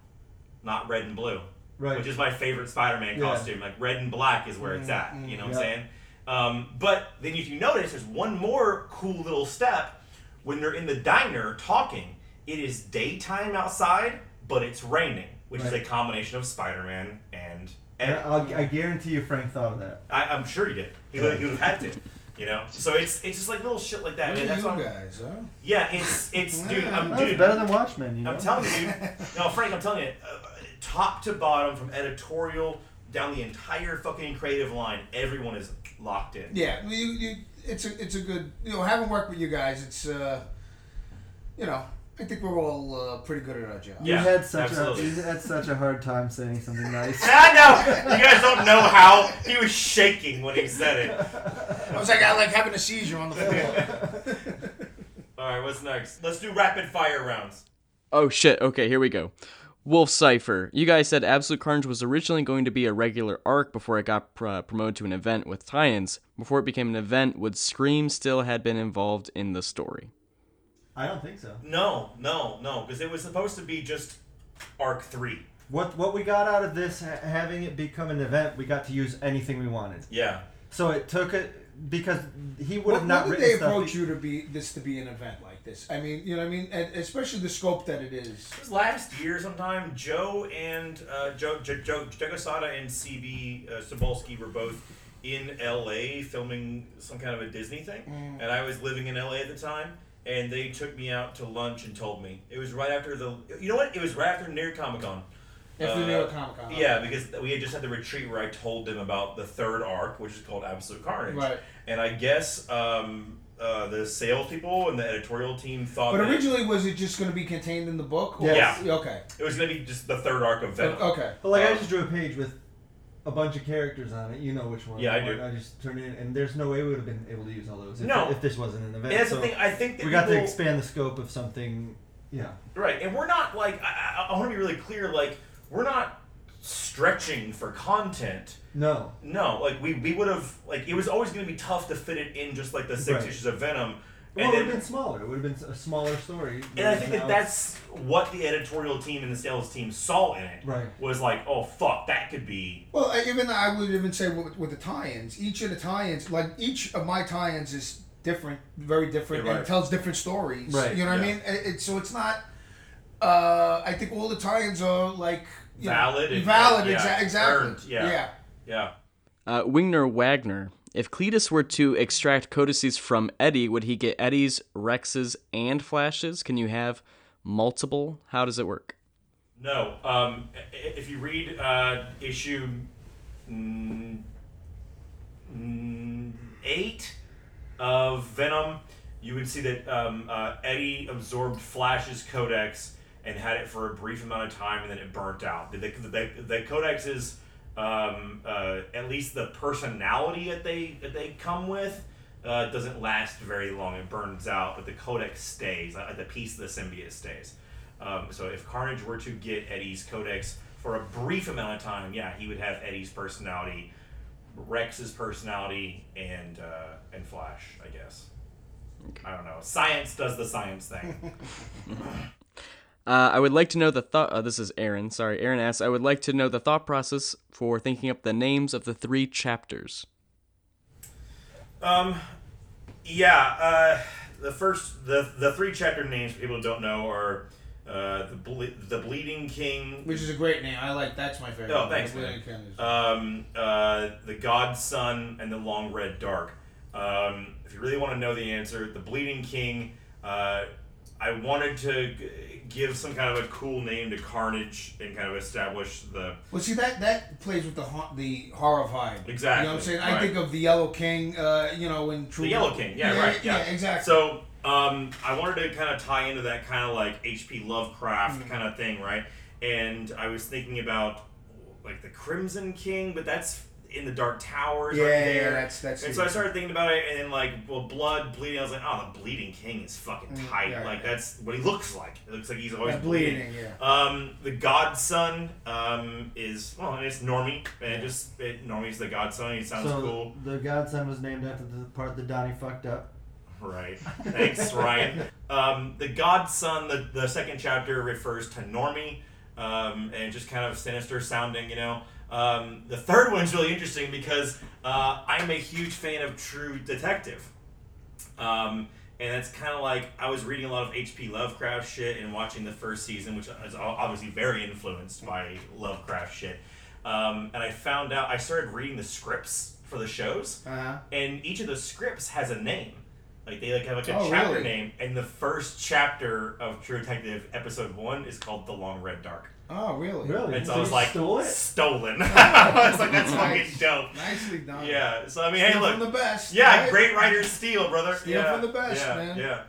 not red and blue, Right. which is my favorite Spider-Man Yeah. costume. Like red and black is where it's at. Mm, You know mm, what I'm saying? Um, but then if you notice, there's one more cool little step when they're in the diner talking. It is daytime outside, but it's raining, which is a combination of Spider-Man and. And I'll, I guarantee you, Frank thought of that. I, I'm sure he did. He would, he would have had to, you know. So it's it's just like little shit like that. Look man. at That's you I'm- guys, huh? yeah, it's it's dude. I'm That's dude. better than Watchmen, you know. I'm telling you, dude. No, Frank, I'm telling you, uh, top to bottom, from editorial down the entire fucking creative line, everyone is locked in. Yeah, you, you, it's a, it's a good, you know, having worked with you guys, it's, uh, you know, I think we're all uh, pretty good at our job. You had such absolutely. a you had such a hard time saying something nice. I know. You guys don't know how he was shaking when he said it. I was like, I like having a seizure on the floor. All right, what's next? Let's do rapid fire rounds. Oh shit, okay, here we go. Wolf Cypher. You guys said Absolute Carnage was originally going to be a regular arc before it got uh, promoted to an event with tie ins. Before it became an event, would Scream still had been involved in the story? I don't think so. No, no, no, because it was supposed to be just arc three. What what we got out of this, ha- having it become an event, we got to use anything we wanted. Yeah. So it took it because he would have When, not when did written they stuff. approach you to be this to be an event like this? I mean, you know, what I mean, and especially the scope that it is. It was last year sometime. Joe and uh, Joe, Joe, Joe, Joe Quesada and CB uh, Cebulski were both in LA filming some kind of a Disney thing, Mm. and I was living in LA at the time. And they took me out to lunch and told me it was right after the. You know what? It was right after near Comic Con. After Uh, New York Comic Con. Yeah, because we had just had the retreat where I told them about the third arc, which is called Absolute Carnage. Right. And I guess um, uh, the salespeople and the editorial team thought But that originally, was it just going to be contained in the book? or- Yeah. Okay. it was going to be just the third arc of Venom. Okay. But like I Um, just drew a page with a bunch of characters on it. You know which one. Yeah, I do. I just turned it in, and there's no way we would have been able to use all those if, No. if this wasn't an event. And that's so the thing. I think we got to expand the scope of something. Yeah. Right, and we're not like I, I, I want to be really clear. Like we're not stretching for content. No. No, like we, we would have like it was always going to be tough to fit it in just like the six Right. issues of Venom. Well, And it would have been smaller. It would have been a smaller story. and I think that that's what the editorial team and the sales team saw in it. Right. Was like, oh fuck, that could be. Well, I- even I would even say with, with the tie-ins, each of the tie-ins, like each of my tie-ins is different, very different, Yeah, and right. it tells different stories. Right, You know what I mean? It, it, so it's not. Uh, I think all the tie-ins are like you know, Valid and- valid, yeah, exa- exactly. earned, yeah. yeah. Yeah. Uh, Wigner Wagner. If Cletus were to extract codices from Eddie, would he get Eddie's, Rex's, and Flash's? Can you have multiple? How does it work? No. Um, if you read uh, issue mm, eight of Venom, you would see that um, uh, Eddie absorbed Flash's codex and had it for a brief amount of time, and then it burnt out. The, the, the, the codex is um, uh, at least the personality that they that they come with. Uh, doesn't last very long. It burns out, but the codex stays. Uh, the piece of the symbiote stays. Um, so if Carnage were to get Eddie's codex for a brief amount of time, yeah, he would have Eddie's personality, Rex's personality, and uh, and Flash, I guess. I don't know. Science does the science thing. Uh, I would like to know the thought. Uh, this is Aaron. Sorry, Aaron asks. I would like to know the thought process for thinking up the names of the three chapters. um, yeah. Uh, the first, the the three chapter names people don't know are uh, the ble- the Bleeding King, Which is a great name. I like. That's my favorite. Oh, thanks, Really man. kind of- um, uh, the God Son, and the Long Red Dark. Um, if you really want to know the answer, the Bleeding King. Uh, I wanted to g- give some kind of a cool name to Carnage and kind of establish the. Well, see that that plays with the ha- the horror vibe. Exactly, You know what I'm saying? I think of the Yellow King. Uh, you know, in True. The Yellow King, yeah, right, yeah. exactly. So um, I wanted to kind of tie into that kind of like H.P. Lovecraft Mm-hmm. kind of thing, right? And I was thinking about like the Crimson King, but that's in the Dark Towers Yeah, right yeah, there. that's- that's And it. so I started thinking about it, and then like, well, blood, bleeding. I was like, oh, the Bleeding King is fucking Mm, tight. yeah, like yeah. that's what he looks like. It looks like he's always Yeah, bleeding. bleeding, Um, the Godson um, is well, and it's Normie, and it just it, Normie's the Godson. He sounds so cool. the godson was named after the part that Donny fucked up. Right. Thanks, Ryan. Um, the Godson, the, the second chapter refers to Normie, um, and just kind of sinister sounding, you know. Um, the third one's really interesting because uh, I'm a huge fan of True Detective. Um, and that's kind of like I was reading a lot of H.P. Lovecraft shit and watching the first season, which is obviously very influenced by Lovecraft shit. Um, and I found out I started reading the scripts for the shows, Uh-huh. and each of the scripts has a name. Like they like have like a Oh, chapter really? name, and the first chapter of True Detective episode one is called "The Long Red Dark." Oh, really? Really? And so So I was like, stole it? stolen. I was like, that's fucking dope. Nicely done. Yeah. So I mean, Steal hey, look, from the best. yeah, right? great writers steal, brother. Steal yeah, from the best, yeah, man. Yeah.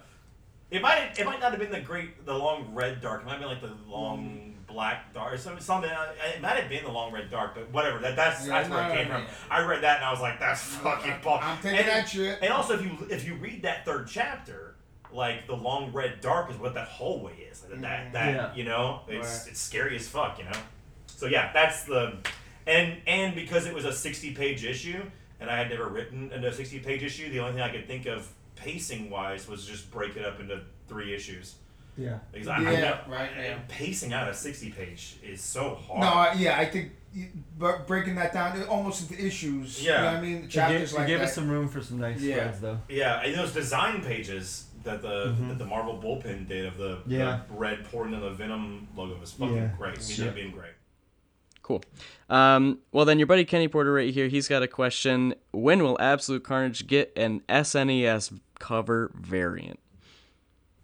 It might it might not have been the great the long red dark. It might have been like the long black dark or something. something uh, it might have been the long red dark, but whatever. That that's Yeah, that's where it came no, from. yeah. I read that and I was like, that's fucking Paul. I'm taking and, that shit. And also, if you if you read that third chapter, like the long red dark is what that hallway is. Like, that mm. that Yeah. you know, it's. Right. it's scary as fuck. You know. So yeah, that's the and and because it was a sixty page issue and I had never written a sixty page issue, the only thing I could think of pacing wise was just break it up into three issues. Yeah. Because I, I Yeah, know- right, yeah. Pacing out a sixty page is so hard. No, I- yeah, I think but breaking that down almost into issues. Yeah. You know what I mean? It gave, Chapters it like gave that. us some room for some nice Yeah. spreads, though. Yeah, and those design pages that the that the Marvel bullpen did of the, Yeah. the red pouring into the Venom logo was fucking Yeah. great. It Sure. ended up being great. Cool. Um, well, then your buddy Kenny Porter right here, he's got a question. When will Absolute Carnage get an SNES cover variant?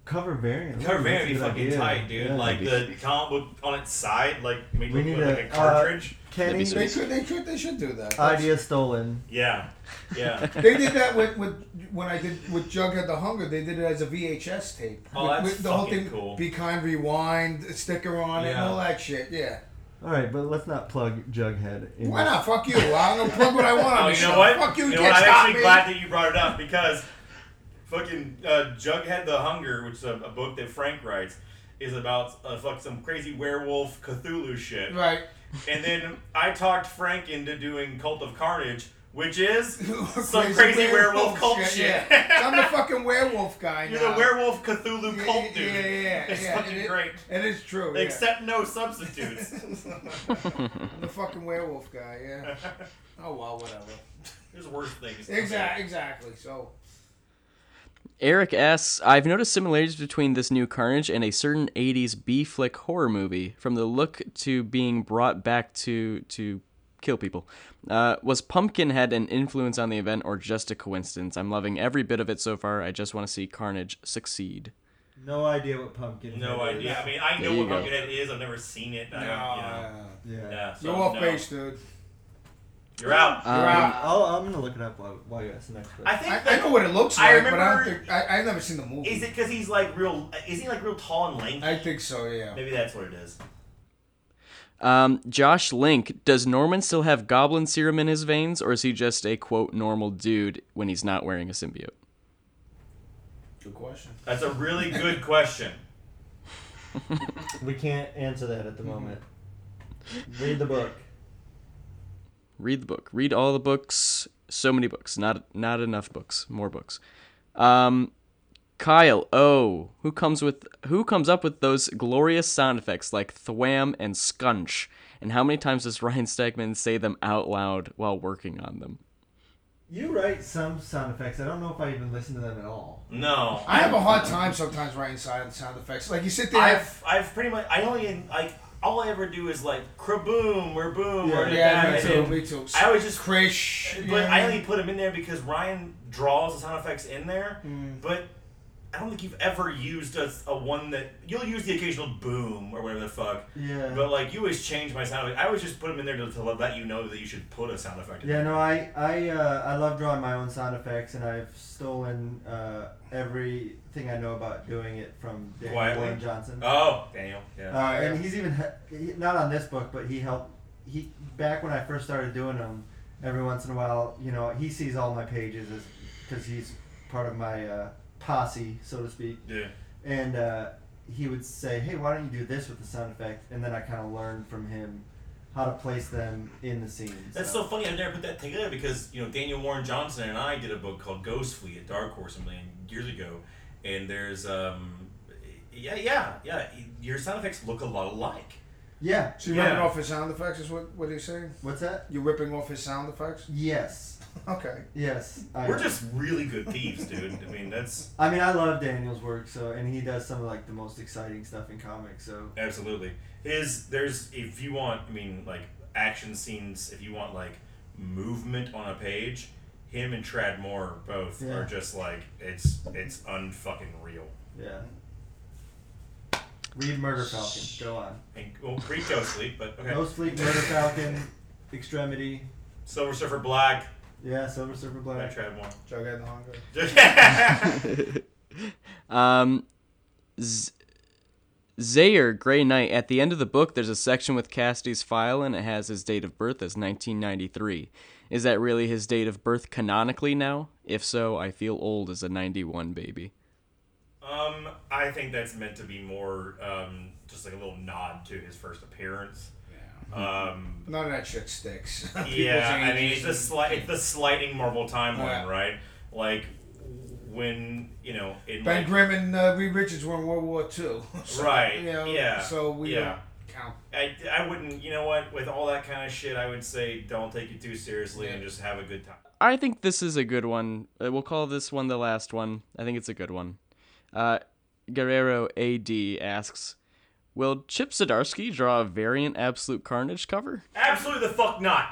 Cover variant. Cover variant would be fucking idea. tight, dude. Yeah. like the comic book on its side, like maybe we need like a, a cartridge. Uh, Kenny, That'd be They could, they could, they should do that. idea stolen. yeah, yeah. They did that with, with when I did with Jughead the Hunger. They did it as a VHS tape. Oh, with, that's with the whole fucking thing. cool. Be kind, rewind, sticker on it, and Yeah. all that shit. Yeah. All right, but let's not plug Jughead. In Why this. not? Fuck you. I'm gonna plug what I want on Oh, the you show. know what? Fuck you. You You know can't what? I'm stop actually me. glad that you brought it up because fucking uh, Jughead the Hunger, which is a, a book that Frank writes, is about uh, fuck some crazy werewolf Cthulhu shit. Right. And then I talked Frank into doing Cult of Carnage, which is some Crazy crazy, werewolf, cult shit. Yeah. I'm the fucking werewolf guy You're now. the werewolf Cthulhu Yeah, cult dude. Yeah, yeah, It's yeah. fucking it, great. It is true. yeah. Except no substitutes. I'm the fucking werewolf guy. Yeah. Oh well, whatever. There's worse things. Exactly. Exactly. So. Eric asks, I've noticed similarities between this new Carnage and a certain 80s B flick horror movie, from the look to being brought back to to kill people. Uh, was Pumpkinhead an influence on the event or just a coincidence? I'm loving every bit of it so far. I just want to see Carnage succeed. No idea what pumpkin. Is. No is. idea. I mean, I know what go. Pumpkinhead is. I've never seen it. I, you know, Yeah. yeah, so, You're off no. base, dude. You're out. Um, You're out. I'll, I'm gonna look it up while, while you ask the next I question. think I, that, I know what it looks I like, but I don't remember- think I, I've never seen the movie. Is it because he's like real? Is he like real tall and lanky? I think so. Yeah. Maybe that's what it is. Um, Josh Link, does Norman still have goblin serum in his veins, or is he just a quote normal dude when he's not wearing a symbiote? Good question. That's a really good question. we can't answer that at the moment. Read the book. Read the book. Read all the books. So many books. Not not enough books. More books. Um, Kyle. Oh, who comes with who comes up with those glorious sound effects like thwam and scunch? And how many times does Ryan Stegman say them out loud while working on them? You write some sound effects. I don't know if I even listen to them at all. No, I have a hard time sometimes writing silent sound effects. Like you sit there. I've I've pretty much I only like all I ever do is like kraboom or boom or yeah, that, me and too. then- Me too. I always just Krish. But yeah. I only put them in there because Ryan draws the sound effects in there. Mm. But I don't think you've ever used a, a one that you'll use the occasional boom or whatever the fuck. Yeah. But like you always change my sound effect. I always just put them in there to, to let you know that you should put a sound effect. in Yeah, there. no, I I uh, I love drawing my own sound effects, and I've stolen uh, everything I know about doing it from Daniel Quietly? Warren Johnson. Oh, Daniel. Yeah. Uh, and he's even he, not on this book, but he helped. He back when I first started doing them, every once in a while, you know, he sees all my pages because he's part of my uh, posse, so to speak. yeah. And uh, he would say, "Hey, why don't you do this with the sound effect?" And then I kind of learned from him how to place them in the scenes. That's so funny. I never put that together because you know Daniel Warren Johnson and I did a book called Ghost Fleet at Dark Horse a million years ago, and there's um, yeah, yeah, yeah. Your sound effects look a lot alike. Yeah. So you're Yeah. ripping off his sound effects? Is what what he's saying? What's that? You're ripping off his sound effects? Yes. Okay. Yes. I We're just really good thieves, dude. I mean, that's I mean, I love Daniel's work, so and he does some of like the most exciting stuff in comics. So absolutely his. There's if you want, I mean, like action scenes. If you want like movement on a page, him and Tradd Moore both Yeah. are just like it's it's unfucking real. yeah. Read Murder Falcon. Go on. And well, read Ghost but okay. Ghost Fleet, Murder Falcon, Extremity. Silver Surfer Black. Yeah, Silver Surfer by Black. Tradd Moore. Jughead and Hunger. Um, Z- Zayer Grey Knight. At the end of the book, there's a section with Kasady's file, and it has his date of birth as 1993. Is that really his date of birth canonically now? If so, I feel old as a 91 baby. Um, I think that's meant to be more um, just like a little nod to his first appearance. Um, None of that shit sticks. Yeah, I mean it's the and- sli- it's the sliding Marvel timeline, Yeah. right? Like when you know in Ben like, Grimm and uh, Reed Richards were in World War II. So, Right, You know, yeah, So we yeah. don't count. I, I wouldn't you know what with all that kind of shit I would say don't take it too seriously Yeah. and just have a good time. I think this is a good one. Uh, we'll call this one the last one. I think it's a good one. Uh, Guerrero AD asks, "Will Chip Zdarsky draw a variant Absolute Carnage cover?" Absolutely the fuck not.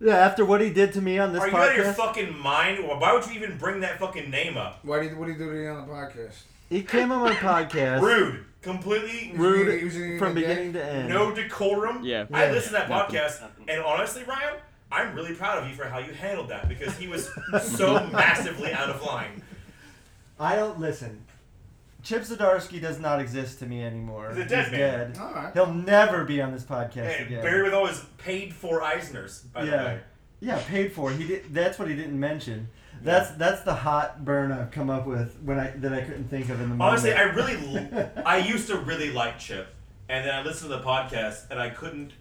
Yeah, after what he did to me on this podcast. Are you out of your podcast, fucking mind? Why would you even bring that fucking name up? Why did what did he do to you on the podcast? he came on my podcast. Rude. Completely Rude He was from okay. beginning to end. no decorum. Yeah. I listened to that podcast, and honestly, Ryan, I'm really proud of you for how you handled that because he was so massively out of line. I don't listen. Chip Zdarsky does not exist to me anymore. He's a dead man. dead. All right. He'll never be on this podcast And again. Barry with all his paid for Eisners, by the Yeah. way. Yeah, paid for. He did. That's what he didn't mention. That's that's the hot burn I've come up with when I that I couldn't think of in the moment. Honestly, I really, l- I used to really like Chip, and then I listened to the podcast, and I couldn't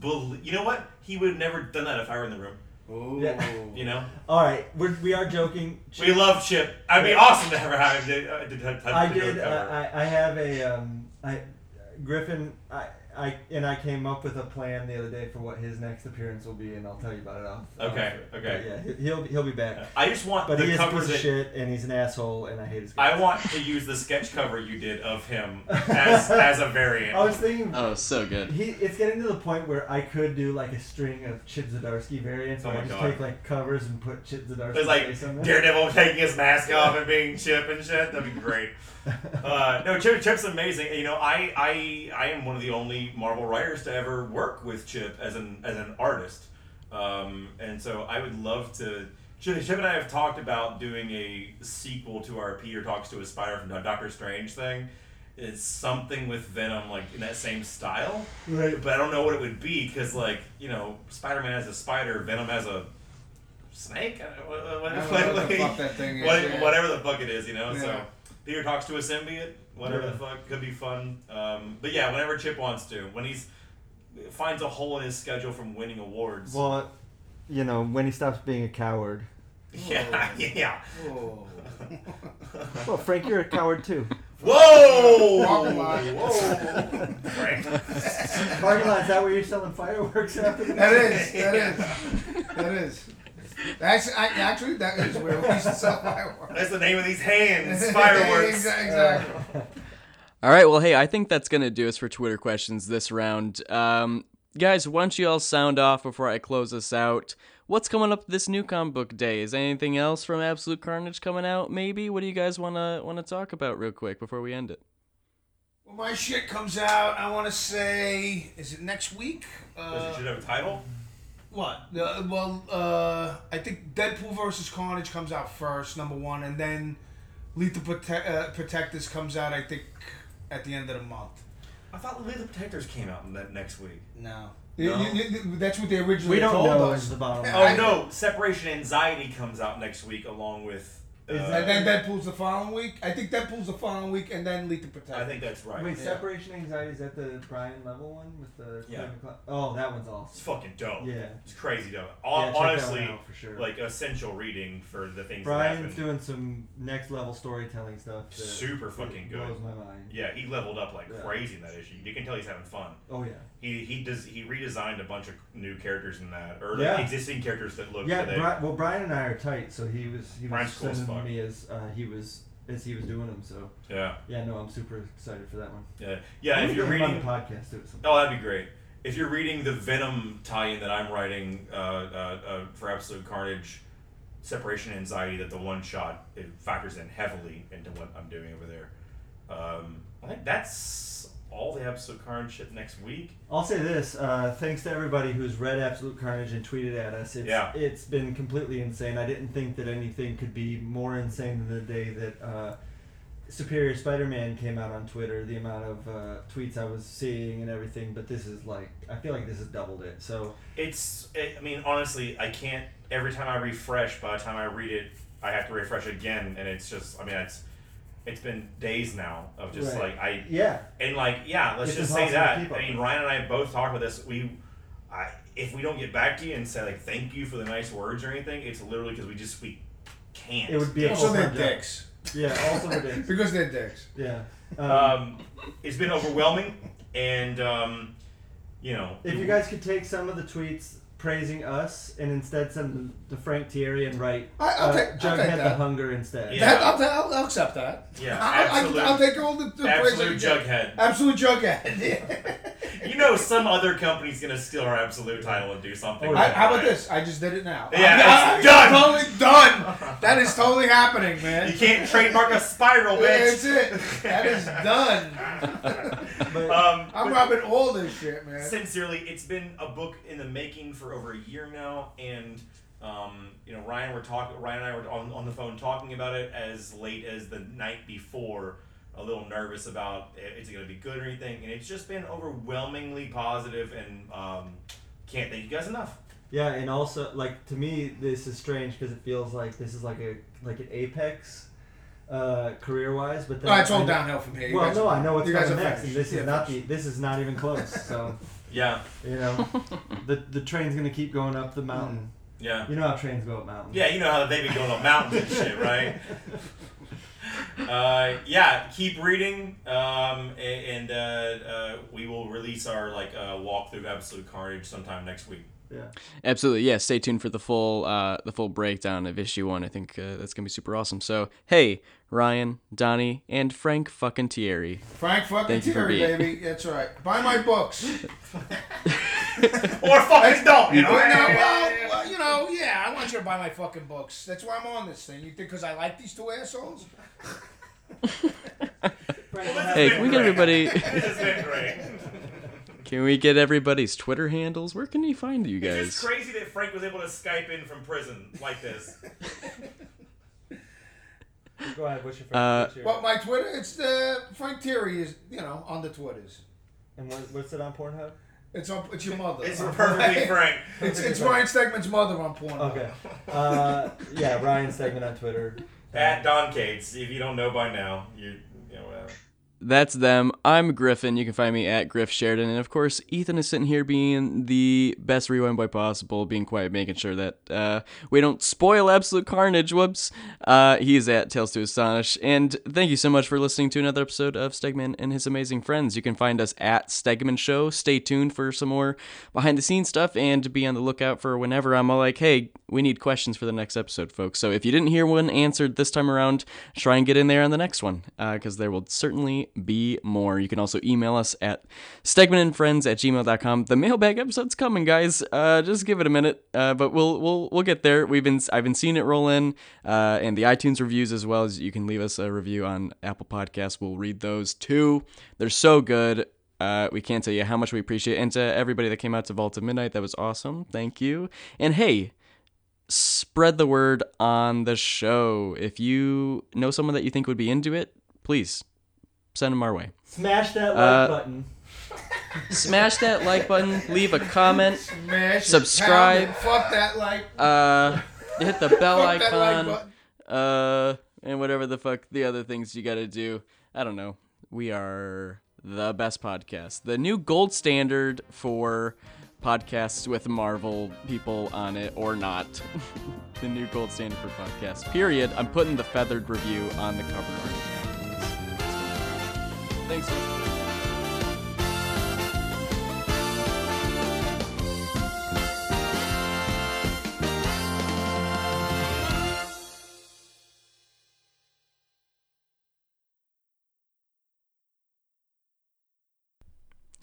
believe. You know what? He would have never done that if I were in the room. Ooh. Yeah. You know. All right, we're, we are joking. We love Chip. I'd be awesome to ever have him. do- uh, to- to- to I do a did. Uh, cover. I, I have a um, I Griffin. I, I and I came up with a plan the other day for what his next appearance will be, and I'll tell you about it off. Okay, off- okay. but yeah, he- he'll he'll be back. I just want But the he is a piece covers of that shit, and he's an asshole, and I hate his. I want to use the sketch cover you did of him as as a variant. I was thinking. Oh, so good. He, it's getting to the point where I could do like a string of Chip Zdarsky variants, Oh where I just God. take like covers and put Chip Zdarsky It's like on there. Daredevil taking his mask off and being Chip and shit. That'd be great. Uh, no, Chip, Chip's amazing. You know, I, I I am one of the only Marvel writers to ever work with Chip as an as an artist, um, and so I would love to. Chip, and I have talked about doing a sequel to our Peter talks to a spider from Doctor Strange thing. It's something with Venom, like in that same style. Right. But I don't know what it would be because, like, you know, Spider Man has a spider, Venom has a snake. I don't know, what- what- I don't know what the what- fuck that thing is, what- yeah. Whatever the fuck it is, you know. So Peter talks to a symbiote. Whatever Yeah. the fuck could be fun. Um, but yeah, whenever Chip wants to, when he's finds a hole in his schedule from winning awards. Well, you know, when he stops being a coward. yeah, yeah. Whoa. Well, Frank, you're a coward too. Whoa! Parking lot. Whoa! Frank. Parking lot, is that where you're selling fireworks after the That is. That is. That is. That's I, actually that is where we used to sell fireworks. That's the name of these hands. Fireworks. Exa- exactly. All right, well, hey, I think that's going to do us for Twitter questions this round. Um, guys, why don't you all sound off before I close us out? What's coming up this new comic book day? Is anything else from Absolute Carnage coming out? Maybe. What do you guys want to want to talk about real quick before we end it? Well, my shit comes out, I want to say, is it next week? Does Uh, it should have a title? What? Uh, well, uh, I think Deadpool versus Carnage comes out first, number one, and then Lethal Prote- uh, Protectors comes out, I think, at the end of the month. I thought Lethal Protectors came out in that next week. No. No? You- you- you- that's what they originally We don't told know us. is the bottom Yeah, Oh no, Separation Anxiety comes out next week along with. Uh, And then Deadpool's the following week. I think Deadpool's the following week, and then Lethal Protectors. I think that's right. Wait, Yeah. separation anxiety is that the Brian level one with the Yeah. Oh, that one's awesome. It's fucking dope. Yeah. It's crazy dope. Yeah, Hon- check that one Honestly, out for sure. like essential reading for the things that Brian's happen. doing some next level storytelling stuff. That Super fucking good. Blows my mind. Yeah, he leveled up like Yeah. crazy in that issue. You can tell he's having fun. Oh yeah. He he does he redesigned a bunch of new characters in that, or Yeah. existing characters that look. Yeah, Bri- well, Brian and I are tight, so he was he was Brian's cool as sending fuck. me as uh, he was as he was doing them. So yeah, yeah, no, I'm super excited for that one. yeah, yeah. I'm If you're gonna get him reading, on the podcast, do it. sometime. Oh, that'd be great. If you're reading the Venom tie-in that I'm writing uh, uh, uh, for Absolute Carnage, Separation Anxiety, that the one shot it factors in heavily into what I'm doing over there. Um, I think that's all the Absolute Carnage shit next week. I'll say this: uh, thanks to everybody who's read Absolute Carnage and tweeted at us. It's, Yeah. it's been completely insane. I didn't think that anything could be more insane than the day that uh, Superior Spider-Man came out on Twitter. The amount of uh, tweets I was seeing and everything. But this is like, I feel like this has doubled it. So It's, I mean, honestly, I can't. Every time I refresh, by the time I read it, I have to refresh again, and it's just, I mean, it's, it's been days now of just Right. like I yeah, And like, yeah, let's It's just say that. keep I mean. Ryan and I both talked about this. We, I, if we don't get back to you and say like thank you for the nice words or anything, it's literally because we just we can't. it would be Also, they're dicks. Yeah, also the dicks. Because they're dicks. Yeah. Um, Um, it's been overwhelming, and um, you know, If you guys could take some of the tweets praising us and instead send them to Frank Tieri and write I- I'll uh, take- I'll Jughead take the that. Hunger instead. Yeah. That, I'll, ta- I'll, I'll accept that. Yeah, I, I, absolute- I'll take all the, the praise I absolute get. jughead. Absolute jughead. You know, some other company's gonna steal our absolute title and do something. Oh, with I, it, how about right? this? I just did it now. Yeah, I'm, it's done. Totally done. That is totally happening, man. You can't trademark a spiral, Yeah, bitch. That's it. That is done. But Um, I'm but- robbing all this shit, man. Sincerely, it's been a book in the making for over a year now, and um, you know Ryan, we're talking. Ryan and I were on, on the phone talking about it as late as the night before, a little nervous about i- is it going to be good or anything, and it's just been overwhelmingly positive, and um, can't thank you guys enough. yeah, and also like to me this is strange because it feels like this is like a like an apex uh, career wise, but then Oh, it's all I- downhill from here. You Well, guys no, I know what's you guys coming are next, and this Yeah, is not the this is not even close. So Yeah, You know, the the train's gonna keep going up the mountain. Yeah. You know how trains go up mountains. Yeah, you know how they've been going up mountains and shit, right? Uh, yeah, keep reading, um, a- and uh, uh, we will release our like uh, walkthrough of Absolute Carnage sometime next week. Yeah. Absolutely, yeah. Stay tuned for the full uh, the full breakdown of issue one. I think uh, that's gonna be super awesome. So, hey, Ryan, Donny, and Frank fucking Tieri. Frank fucking Thank you for being- baby. That's right. Buy my books. Or fucking don't, you know? Well, no, well, well, you know, yeah, I want you to buy my fucking books. That's why I'm on this thing. You think because I like these two assholes? Hey, can we get everybody? This has great. Can we get everybody's Twitter handles? Where can he find you guys? It's just crazy that Frank was able to Skype in from prison like this. Go ahead. What's your favorite? Uh, what's your, Well, my Twitter, it's uh, Frank Tieri is, you know, on the Twitters. and what, what's it on Pornhub? It's on, it's your mother. It's perfectly Frank. It's, it's Ryan Stegman's mother on Pornhub. Okay. Uh, yeah, Ryan Stegman on Twitter. At Don Cates. If you don't know by now, you, you know, whatever. That's them. I'm Griffin. You can find me at Griff Sheridan. And of course, Ethan is sitting here being the best rewind boy possible, being quiet, making sure that uh, we don't spoil absolute carnage. Whoops. Uh, he's at Tales to Astonish. And thank you so much for listening to another episode of Stegman and his amazing friends. You can find us at Stegman Show. Stay tuned for some more behind the scenes stuff and be on the lookout for whenever I'm like, hey, we need questions for the next episode, folks. So if you didn't hear one answered this time around, try and get in there on the next one because there will certainly be more. You can also email us at stegmanandfriends at gmail.com. The mailbag episode's coming, guys. Uh, just give it a minute, uh, but we'll we'll we'll get there. We've been I've been seeing it roll in, uh, and the iTunes reviews as well as you can leave us a review on Apple Podcasts. We'll read those too. They're so good. Uh, we can't tell you how much we appreciate. it. And to everybody that came out to Vault of Midnight, that was awesome. Thank you. And hey, spread the word on the show. If you know someone that you think would be into it, please send them our way. Smash that like Uh, button. Smash that like button, leave a comment, Smash Subscribe. it, Fuck that like. uh, hit the bell fuck that like icon, uh, and whatever the fuck the other things you gotta do. I don't know. We are the best podcast, the new gold standard for podcasts with Marvel people on it or not. the new gold standard for podcasts. Period. I'm putting the feathered review on the cover art now. Thanks. so.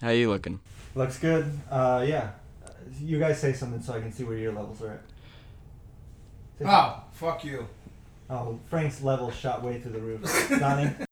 How you looking? Looks good. Uh, yeah. Uh, You guys say something so I can see where your levels are at. Say something. Oh, fuck you. Oh, Frank's level shot way through the roof. Donny?